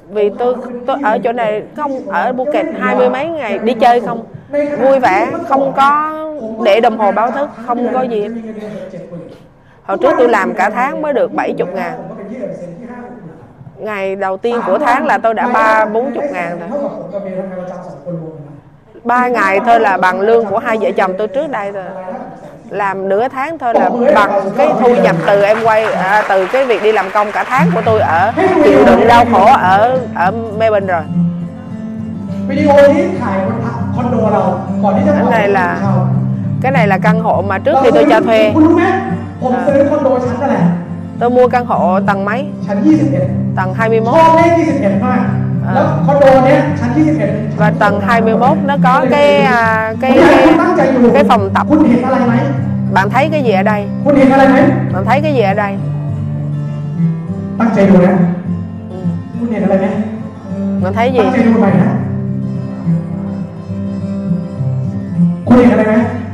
vì tôi tôi ở chỗ này không ở Phuket hai mươi mấy ngày đi chơi không. Vui vẻ, không có để đồng hồ báo thức, không có gì hồi trước tôi làm cả tháng mới được 70 ngàn. Ngày đầu tiên của tháng là tôi đã ba, bốn chục ngàn rồi. Ba ngày thôi là bằng lương của hai vợ chồng tôi trước đây rồi làm nửa tháng thôi là bằng cái thu nhập từ em quay à, từ cái việc đi làm công cả tháng của tôi ở chịu đựng đau khổ ở ở Melbourne rồi. Cái này là cái này là căn hộ mà trước khi tôi cho thuê. À. tôi mua căn hộ tầng mấy? Tầng 21 Ờ. và tầng 21 nó có cái à, cái cái, cái phòng tập. Bạn thấy cái gì ở đây? Bạn thấy cái gì ở đây? Bạn thấy gì?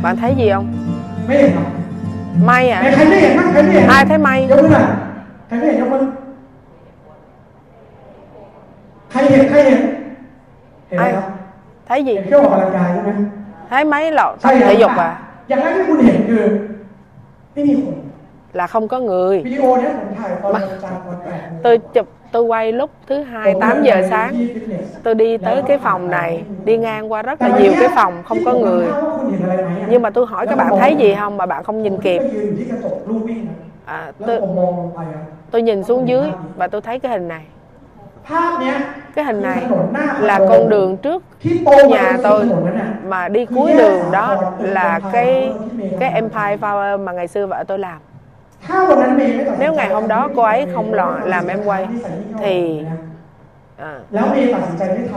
Bạn thấy gì không? May à? Ai thấy may? thấy thiệt thấy thiệt hiểu không thấy gì cái họ làm dài chứ thấy mấy lọ tập thể dục à chẳng lẽ cái quân hiện được cái là không có người mà, tôi chụp tôi quay lúc thứ hai 8 giờ sáng tôi đi tới cái phòng này đi ngang qua rất là nhiều cái phòng không có người nhưng mà tôi hỏi các bạn thấy gì không mà bạn không nhìn kịp à, tôi, tôi nhìn xuống dưới và tôi thấy cái hình này cái hình này là con đường trước nhà tôi mà đi cuối đường đó là cái cái Empire Flower mà ngày xưa vợ tôi làm. Nếu ngày hôm đó cô ấy không làm em quay thì À.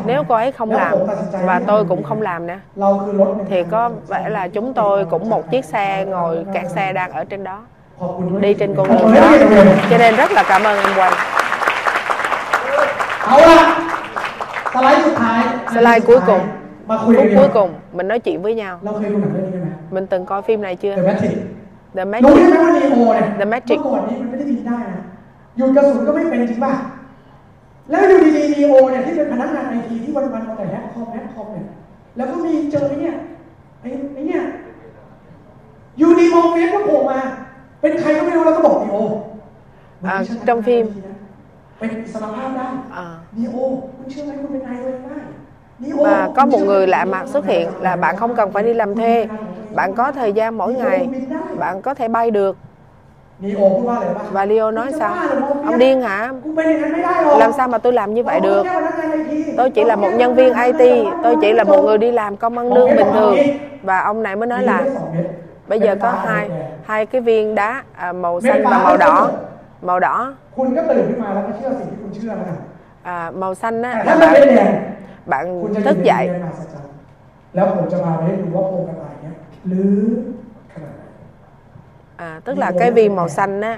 nếu cô ấy không làm và tôi cũng không làm nữa. thì có vẻ là chúng tôi cũng một chiếc xe ngồi kẹt xe đang ở trên đó đi trên con đường đó. cho nên rất là cảm ơn em quang เอาละสไลด์สุดท้าย slide cuối cùng มาคุยกัน phút ดีก cuối ว่า cùng mình nói chuyện với nhau เราเคยดูหนังเรื่องนี้กันไหม mình từng coi phim này chưa The Matrix The รู้ Matrix ใช่ไหมว่านีโอเนี่ย The Matrix เมื่อก่อนนี้มันไม่ได้บินได้นะหยุดกระสุนก็ไม่เป็นจริงป่ะ แล้วอยู่ดีๆนีโอเนี่ยที่เป็นพนักงานไอทีที่วันๆมาแต่แฮกคอมแฮกคอมเนี่ย แล้วก็มีเจอไอ้เนี่ยไอ้ไอ้เนี่ยอยูดีมองเฟซก็โผล่มา เป็นใครก็ไม่รู้แล้วก็บอกนีโอ อ่าtrong phim เป็นอิสรภาพได้ à. นีโอคุณเชื่อไหมคุณเป็นนายตัวเองได้นีโอ và có một người lạ mặt xuất hiện là bạn không cần phải đi làm thuê bạn có thời gian mỗi ngày bạn có thể bay được นีโอพูดว่าอะไรบ้าง và Leo nói sao ông điên hả กูเป็นอย่างนั้นไม่ได้หรอก làm sao mà tôi làm như vậy được แค่พนักงาน IT tôi chỉ là một nhân viên IT tôi chỉ là một người đi làm công ăn lương bình thường và ông này mới nói là มีแค่สองเม็ด bây giờ có hai hai cái viên đá à, màu xanh và màu đỏ màu đỏ คุณก็ตื่นขึ้นมาแล้วก็เชื่อสิ่งที่คุณเชื่อแล้วกัน à, màu xanh แต่ á ถ้า là มันเป็น bạn แดง bạn คุณจะอยู่ thức ใน dậy เดือนมหัศจรรย์แล้วผมจะพาไปให้ดูว่าโพรงกระต่ายเนี้ยลึกขนาดไหน à, tức là cái viên màu xanh á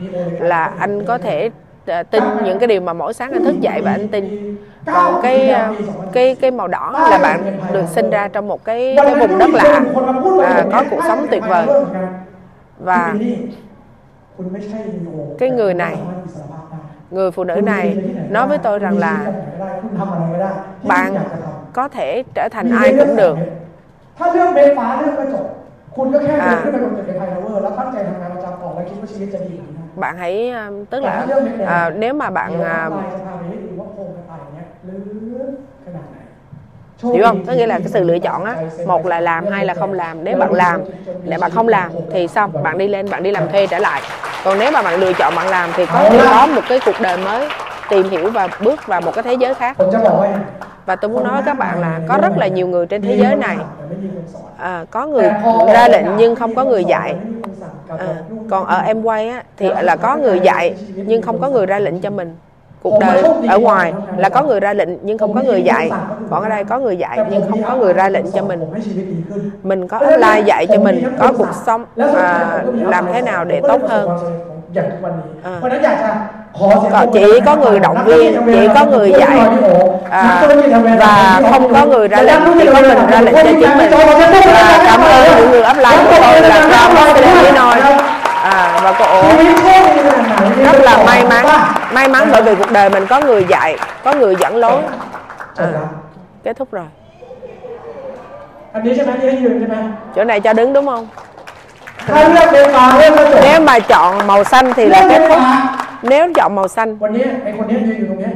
là anh có thể à, tin những cái điều mà mỗi sáng anh thức dậy và anh tin còn cái à, cái cái màu đỏ là bạn được sinh ra trong một cái cái vùng đất lạ à, có cuộc sống tuyệt vời và cái người này แต่คุณสามารถอิสรภาพได้ người phụ nữ này nói với tôi rằng là คุณทำอะไรก็ได้ที่คุณ bạn อยากจะทำ có thể trở thành ai cũng được ถ้าเรื่องเบนฟ้าเรื่องกระจกคุณก็แค่เดิน อ่า ขึ้นไปบนตึกไทยทาวเวอร์แล้วตั้งใจทำงานประจำออกแล้วคิดว่าชีวิตจะดีกว่านี้นะ bạn hãy à, tức Bạn là thấy không? Cái này- à, nếu mà เดี๋ยว bạn อ à, hiểu không? Có nghĩa là cái sự lựa chọn á một là làm hai là không làm. Nếu bạn làm để bạn không làm thì xong bạn đi lên bạn đi làm thuê trở lại. Còn nếu mà bạn lựa chọn bạn làm thì có có một cái cuộc đời mới tìm hiểu và bước vào một cái thế giới khác. Và tôi muốn nói với các bạn là có rất là nhiều người trên thế giới này. À, có người ra lệnh nhưng không có người dạy. À, còn ở em quay á thì là có người dạy nhưng không có người ra lệnh cho mình cuộc đời ở ngoài là có người ra lệnh nhưng không có người dạy còn ở đây có người dạy nhưng không có người ra lệnh cho mình mình có lai dạy cho mình có cuộc sống à, làm thế nào để tốt hơn à. Còn chỉ có người động viên chỉ có người dạy à, và không có người ra lệnh chỉ có mình ra lệnh cho chính mình và cảm ơn mọi người ấp lòng của tôi là cao với nói à, và cô rất là may mắn may mắn bởi vì cuộc đời mình có người dạy có người dẫn lối à, kết thúc rồi chỗ này cho đứng đúng không nếu mà chọn màu xanh thì là kết thúc nếu chọn màu xanh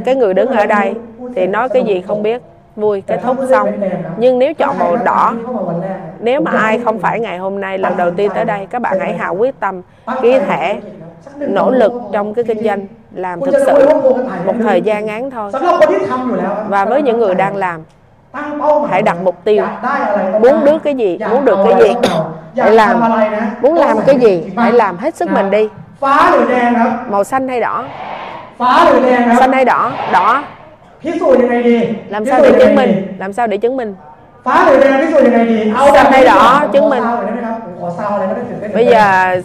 cái người đứng ở đây thì nói cái gì không biết vui kết thúc xong nhưng nếu chọn màu đỏ nếu mà ai không phải ngày hôm nay lần đầu tiên tới đây các bạn hãy hào quyết tâm ký thẻ nỗ lực trong cái kinh doanh làm thực sự một thời gian ngắn thôi. Và với những người đang làm hãy đặt mục tiêu. Muốn được cái gì muốn được cái gì hãy làm. muốn làm cái gì hãy làm hết sức mình đi. Màu xanh hay đỏ? Xanh hay đỏ? Đỏ. Làm sao để chứng minh? làm sao để chứng minh? ฟ้าหรือแดงพิสูจน์ยังไงดีเอาแบบ Xanh hay đỏ ขอ chứng minh ซาวหน่อยได้ไหมครับผมขอซาวอะไรก็ได้ตื่นเต้น bây giờ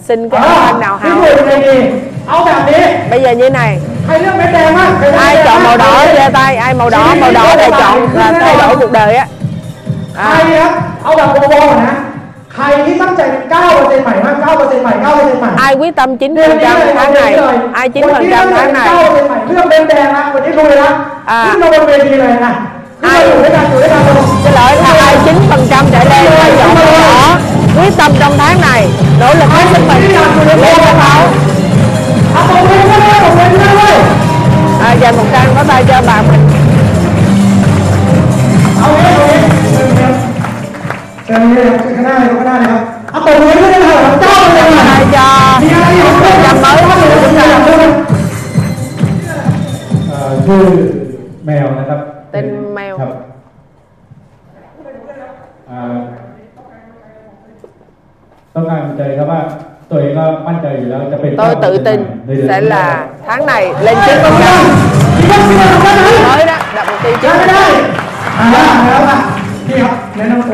xin cái âm thanh nào พิสูจ hào น์ยังไงดีเอาแบบนี้ bây giờ như này ใครเลือกเม็ดแดงบ้างใครเลือก ai เม็ดแดง chọn màu บ้าง đỏ giơ tay ai màu đỏ màu đỏ để chọn là thay đổi cuộc đời á ใคร à, ครับเอาแบบวอลๆนะ ใครที่ตั้งใจเป็น9%ใหม่บ้าง9%ใหม่9%ใหม่ ai quyết tâm 9 phần trăm tháng này ai 9 phần trăm tháng này 9%ใหม่เลือกเป็นแดงนะวันนี้ลุยนะ อ่า ขึ้นมาบนเวทีเลยนะ ai? xin lỗi là ai chín phần trăm trở lên phải dọn bỏ quyết tâm trong tháng này nỗ lực hết sức mình.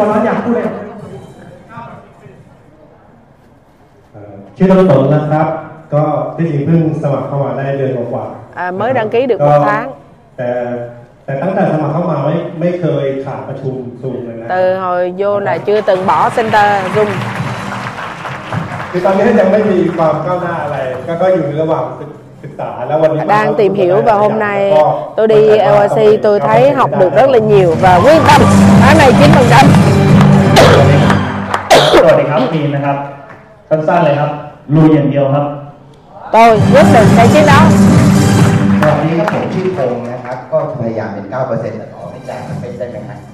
วแล้วอยากพูดเลย เอ่อชื่อต้นตนนะครับ ก็ที่จริงเพิ่งสมัครเข้ามาได้เดือนกว่าๆ à, mới đăng ký được ก็ một tháng แต่แต่ตั้งแต่สมัครเข้ามาไม่ไม่เคยขาดประชุมสูงเลยนะ từ hồi vô là chưa từng bỏ center zoom คือตอนนี้ยังไม่มีความก้าวหน้าอะไร ก็ก็อยู่ในระหว่างศึกศึกษาแล้ววันนี้ đang tìm hiểu và hôm nay ก็ tôi đi LRC tôi thấy học được rất là nhiều và quyết tâm tháng này 9 phần trăm สวัสดีครับทีมนะครับสั้นๆเลยครับลุยอย่างเดียวครับ tôi quyết định cái chiến đó สวัสดีครับผมชื่อพงษ์นะครับ ก็พยายามเป็น 9%แต่ขอไม่แรงมันเป็นได้ไหมฮะขอ à, ไม่แรงก่อนเลยนะขอบ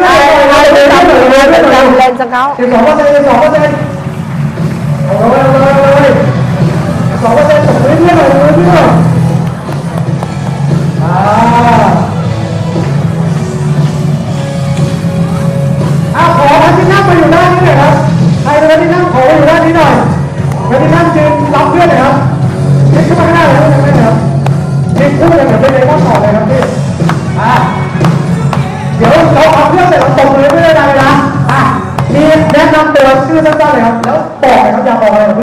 ด้วยไล่ด้วยไล่ด้วยไล่ด้วยไล่ด้วยเล่นสังเขาสิบสองเปอร์เซ็นต์สิบสองเปอร์เซ็นต์เอาเลยเอาเลยเอาเลยสองเปอร์เซ็นต์ตกเรื่อยๆเรื่อยๆอ่าเอาขอให้ที่นั่งมาอยู่ด้านนี้หน่อยครับใครเป็นที่นั่งขอมาอยู่ด้านนี้หน่อยเป็นที่นั่งยืนรับเพื่อนหน่อยครับยืนขึ้นมาข้างหน้าเลยครับยืนขึ้นมาเลยเหมือนเป็นเลมอนต่อเลยครับพี่อ่า เดี๋ยวเราเอาเพื่องเสร็จเราตรงเลยไม่ได้เลยนะอะมีแนะนำตัวชื่อสั้นๆเลยครับ แล้วบอกเลยครับอยากบอกอะไรกับ